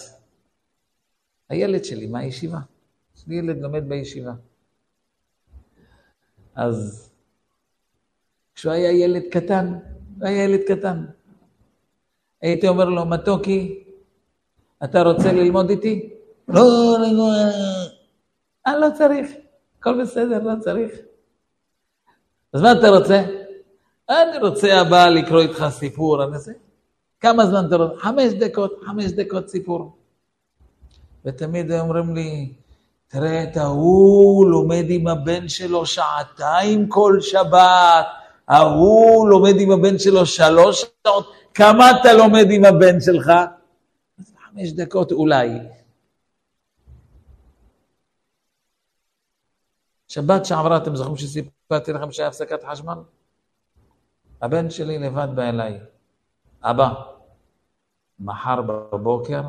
הילד שלי מהישיבה, יש לי ילד לומד בישיבה. אז כשהוא היה ילד קטן, הוא היה ילד קטן, הייתי אומר לו, מתוקי, אתה רוצה ללמוד איתי? לא, לא, לא, אה, לא צריך, הכל בסדר, לא צריך. אז מה אתה רוצה? אני רוצה הבא לקרוא איתך סיפור, אני זה. כמה זמן אתה רוצה? חמש דקות, חמש דקות סיפור. ותמיד אומרים לי, תראה את ההוא לומד עם הבן שלו שעתיים כל שבת, ההוא לומד עם הבן שלו שלוש שעות, כמה אתה לומד עם הבן שלך? חמש דקות אולי. שבת שעברה, אתם זוכרים שסיפרתי לכם שהיה הפסקת חשמל? הבן שלי לבד בא אליי, אבא, מחר בבוקר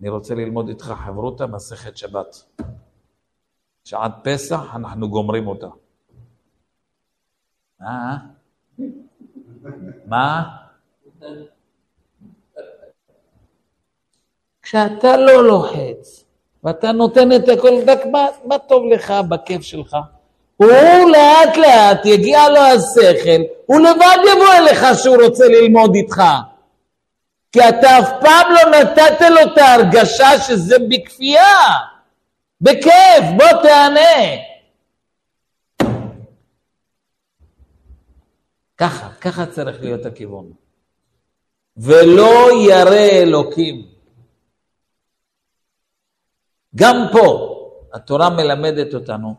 אני רוצה ללמוד איתך חברותא מסכת שבת. שעד פסח אנחנו גומרים אותה. מה? מה? כשאתה לא לוחץ ואתה נותן את הכל, רק מה, מה טוב לך בכיף שלך? הוא לאט לאט יגיע לו השכל, הוא לבד יבוא אליך שהוא רוצה ללמוד איתך. כי אתה אף פעם לא נתת לו את ההרגשה שזה בכפייה, בכיף, בוא תענה. ככה, ככה צריך להיות הכיוון. ולא ירא אלוקים. גם פה התורה מלמדת אותנו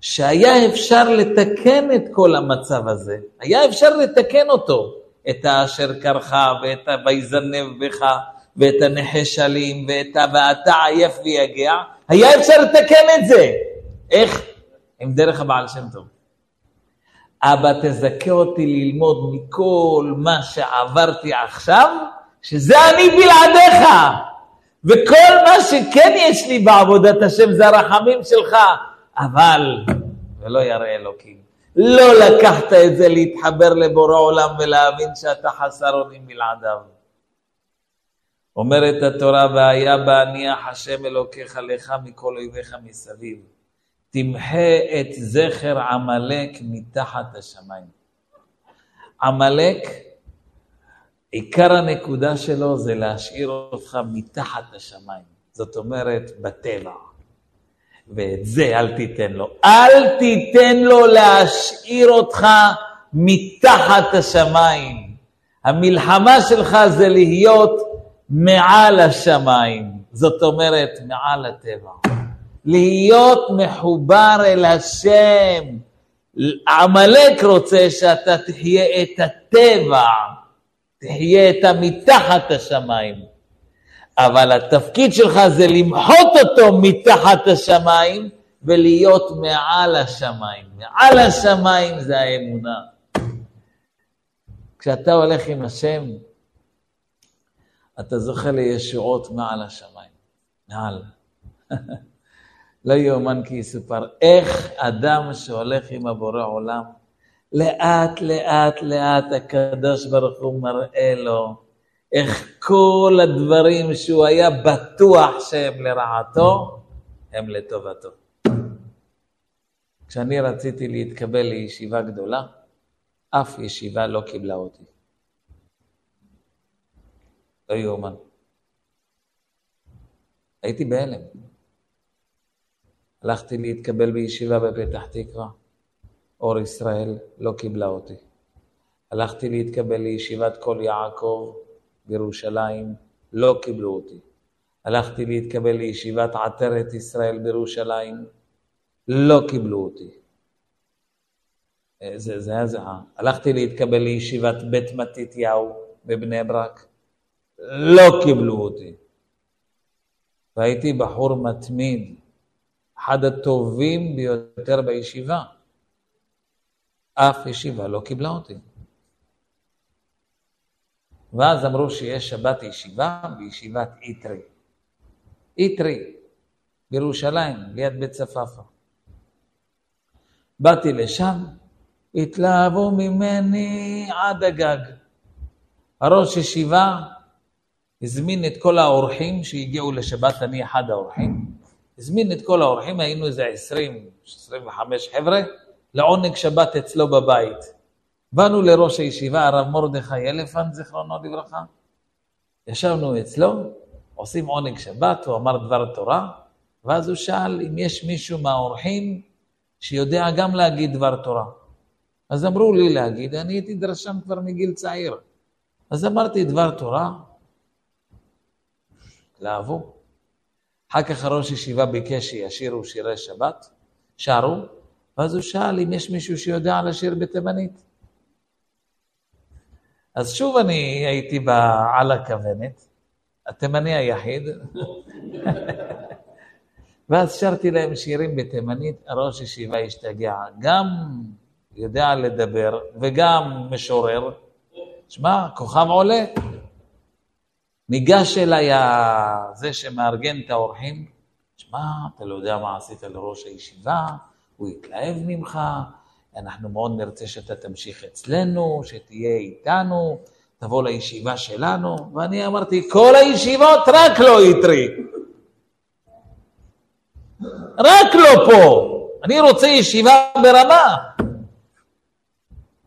שהיה אפשר לתקן את כל המצב הזה, היה אפשר לתקן אותו. את האשר קרחה, ואת ויזנב בך, ואת הנחש אלים, ואת ואתה עייף ויגע, היה אפשר לתקן את זה. איך? עם דרך הבעל שם טוב. אבא, תזכה אותי ללמוד מכל מה שעברתי עכשיו, שזה אני בלעדיך. וכל מה שכן יש לי בעבודת השם זה הרחמים שלך, אבל, ולא ירא אלוקים. לא לקחת את זה להתחבר לבורא עולם ולהבין שאתה חסר אונים בלעדיו. אומרת התורה, והיה בהניח השם אלוקיך לך מכל אויביך מסביב. תמחה את זכר עמלק מתחת השמיים. עמלק, עיקר הנקודה שלו זה להשאיר אותך מתחת השמיים. זאת אומרת, בטבע. ואת זה אל תיתן לו. אל תיתן לו להשאיר אותך מתחת השמיים. המלחמה שלך זה להיות מעל השמיים, זאת אומרת מעל הטבע. להיות מחובר אל השם. עמלק רוצה שאתה תחיה את הטבע, תחיה את המתחת השמיים. אבל התפקיד שלך זה למחות אותו מתחת השמיים ולהיות מעל השמיים. מעל השמיים זה האמונה. כשאתה הולך עם השם, אתה זוכה לישועות מעל השמיים. מעל. לא יאומן כי יסופר. איך אדם שהולך עם הבורא עולם, לאט לאט לאט הקדוש ברוך הוא מראה לו איך כל הדברים שהוא היה בטוח שהם לרעתו, הם לטובתו. כשאני רציתי להתקבל לישיבה גדולה, אף ישיבה לא קיבלה אותי. לא יאומן. הייתי בהלם. הלכתי להתקבל בישיבה בפתח תקווה. אור ישראל, לא קיבלה אותי. הלכתי להתקבל לישיבת כל יעקב בירושלים, לא קיבלו אותי. הלכתי להתקבל לישיבת עטרת ישראל בירושלים, לא קיבלו אותי. זה, זה היה זה. הלכתי להתקבל לישיבת בית מתתיהו בבני ברק, לא קיבלו אותי. והייתי בחור מתמיד, אחד הטובים ביותר בישיבה. אף ישיבה לא קיבלה אותי. ואז אמרו שיש שבת ישיבה בישיבת איתרי. איתרי, בירושלים, ליד בית צפאפא. באתי לשם, התלהבו ממני עד הגג. הראש ישיבה הזמין את כל האורחים שהגיעו לשבת, אני אחד האורחים, הזמין את כל האורחים, היינו איזה 20, 25 חבר'ה, לעונג שבת אצלו בבית. באנו לראש הישיבה, הרב מרדכי אלפנט, זיכרונו לברכה, ישבנו אצלו, עושים עונג שבת, הוא אמר דבר תורה, ואז הוא שאל אם יש מישהו מהאורחים שיודע גם להגיד דבר תורה. אז אמרו לי להגיד, אני הייתי דרשן כבר מגיל צעיר. אז אמרתי דבר תורה, התלהבו. אחר כך הראש ישיבה ביקש שישירו שירי שבת, שרו, ואז הוא שאל אם יש מישהו שיודע לשיר בתימנית. אז שוב אני הייתי על הכוונת, התימני היחיד, ואז שרתי להם שירים בתימנית, הראש ישיבה השתגע, גם יודע לדבר וגם משורר. שמע, כוכב עולה. ניגש אליי זה שמארגן את האורחים, שמע, אתה לא יודע מה עשית לראש הישיבה, הוא יתלהב ממך, אנחנו מאוד נרצה שאתה תמשיך אצלנו, שתהיה איתנו, תבוא לישיבה שלנו, ואני אמרתי, כל הישיבות רק לא יתרי. רק לא פה. אני רוצה ישיבה ברמה.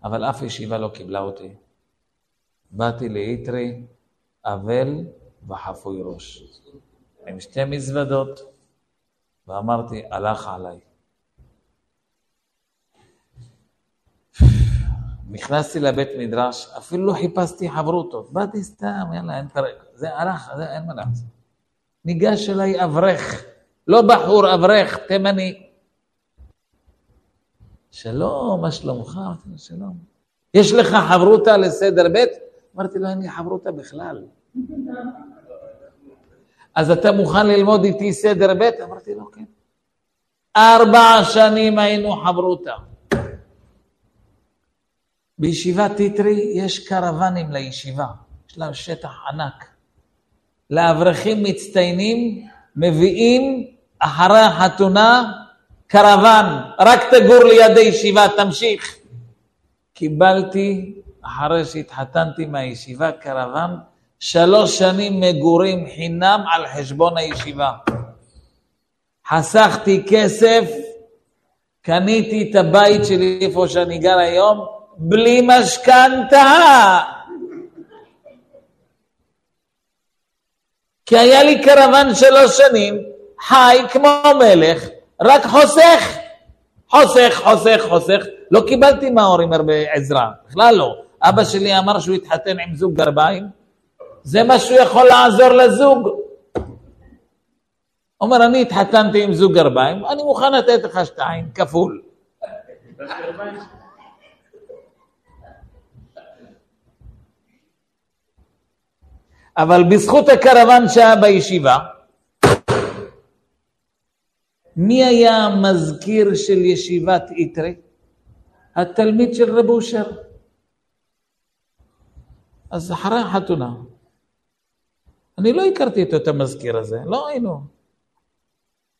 אבל אף ישיבה לא קיבלה אותי. באתי לאיתרי, אבל וחפוי ראש, עם שתי מזוודות, ואמרתי, הלך עליי. נכנסתי לבית מדרש, אפילו לא חיפשתי חברותות, באתי סתם, יאללה, אין פרק, זה הלך, זה אין מה לעשות. ניגש אליי אברך, לא בחור, אברך, תימני. שלום, מה שלומך? שלום. יש לך חברותה לסדר ב'? אמרתי לו, אין לי חברותה בכלל. אז אתה מוכן ללמוד איתי סדר ב'? אמרתי לו, כן. ארבע שנים היינו חברותה. בישיבת טיטרי יש קרוונים לישיבה, יש להם שטח ענק. לאברכים מצטיינים מביאים אחרי החתונה קרוון, רק תגור ליד הישיבה, תמשיך. קיבלתי, אחרי שהתחתנתי מהישיבה, קרוון, שלוש שנים מגורים חינם על חשבון הישיבה. חסכתי כסף, קניתי את הבית שלי איפה שאני גר היום, בלי משכנתה. כי היה לי קרוון שלוש שנים, חי כמו מלך, רק חוסך. חוסך, חוסך, חוסך. לא קיבלתי מההורים הרבה עזרה, בכלל לא. אבא שלי אמר שהוא התחתן עם זוג גרביים, זה מה שהוא יכול לעזור לזוג. אומר, אני התחתנתי עם זוג גרביים, אני מוכן לתת לך שתיים, כפול. אבל בזכות הקרוון שהיה בישיבה, מי היה המזכיר של ישיבת איתרי? התלמיד של רב אושר. אז אחרי החתונה, אני לא הכרתי את המזכיר הזה, לא היינו.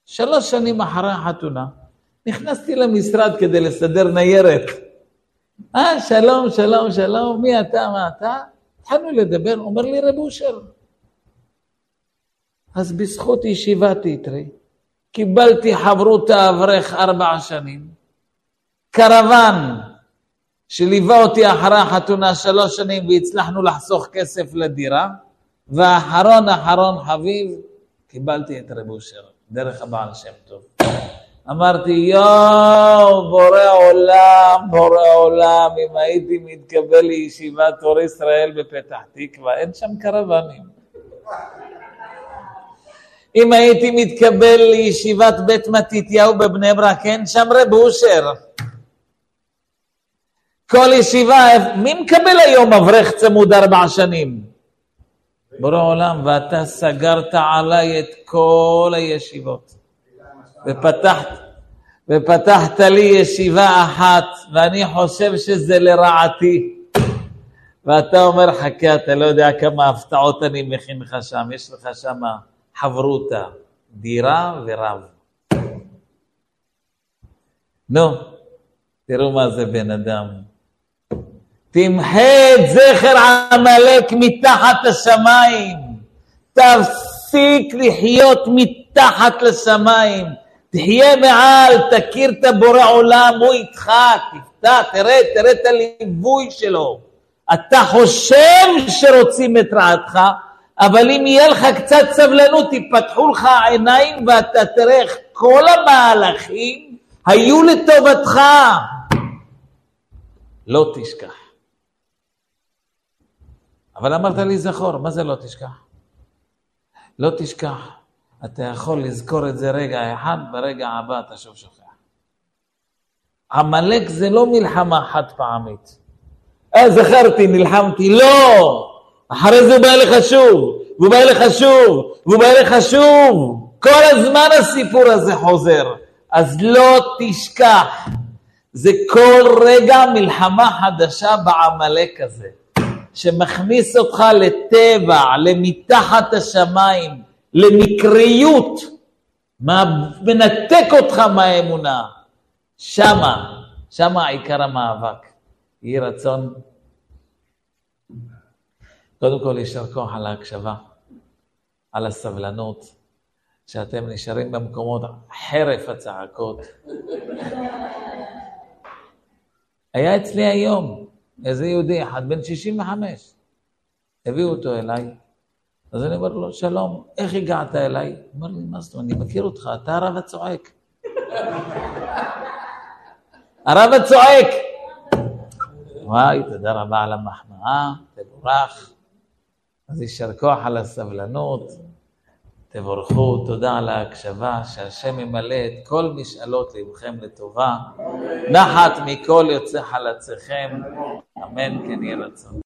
שלוש שנים אחרי החתונה, נכנסתי למשרד כדי לסדר ניירת. אה, שלום, שלום, שלום, מי אתה, מה אתה? התחלנו לדבר, אומר לי רב אושר. אז בזכות ישיבת איתרי, קיבלתי חברות האברך ארבע שנים, קרוון שליווה אותי אחרי החתונה שלוש שנים והצלחנו לחסוך כסף לדירה, ואחרון אחרון חביב, קיבלתי את רב אושר, דרך הבעל שם טוב. אמרתי, יואו, בורא עולם, בורא עולם, אם הייתי מתקבל לישיבת אור ישראל בפתח תקווה, אין שם קרוונים. אם הייתי מתקבל לישיבת בית מתתיהו בבני ברק, אין שם רב אושר. כל ישיבה, מי מקבל היום אברך צמוד ארבע שנים? בורא עולם, ואתה סגרת עליי את כל הישיבות. ופתחת, ופתחת לי ישיבה אחת, ואני חושב שזה לרעתי. ואתה אומר, חכה, אתה לא יודע כמה הפתעות אני מכין לך שם, יש לך שם חברותה, דירה ורב. נו, תראו מה זה בן אדם. תמחה את זכר עמלק מתחת לשמיים. תפסיק לחיות מתחת לשמיים. תחיה מעל, תכיר את הבורא עולם, הוא איתך, תפתח, תראה, תראה את הליווי שלו. אתה חושב שרוצים את רעתך, אבל אם יהיה לך קצת סבלנות, יפתחו לך העיניים ואתה תראה איך כל המהלכים היו לטובתך. לא תשכח. אבל אמרת לי זכור, מה זה לא תשכח? לא תשכח. אתה יכול לזכור את זה רגע אחד, ברגע הבא אתה שוב שוכח. עמלק זה לא מלחמה חד פעמית. אה, זכרתי, נלחמתי, לא! אחרי זה הוא בא אליך שוב, והוא בא אליך שוב, והוא בא אליך שוב. כל הזמן הסיפור הזה חוזר. אז לא תשכח. זה כל רגע מלחמה חדשה בעמלק הזה, שמכניס אותך לטבע, למתחת השמיים, למקריות, מנתק אותך מהאמונה. שמה, שמה עיקר המאבק. יהי רצון קודם כל, יישר כוח על ההקשבה, על הסבלנות, שאתם נשארים במקומות חרף הצעקות. היה אצלי היום איזה יהודי אחד, בן 65, הביאו אותו אליי. אז אני אומר לו, שלום, איך הגעת אליי? הוא אומר לי, מה זאת אומרת, אני מכיר אותך, אתה הרב הצועק. הרב הצועק! וואי, תודה רבה על המחמאה, תבורך. אז יישר כוח על הסבלנות, תבורכו, תודה על ההקשבה, שהשם ימלא את כל משאלות לבכם לטובה, נחת מכל יוצא חלציכם, אמן כן יהיה רצון.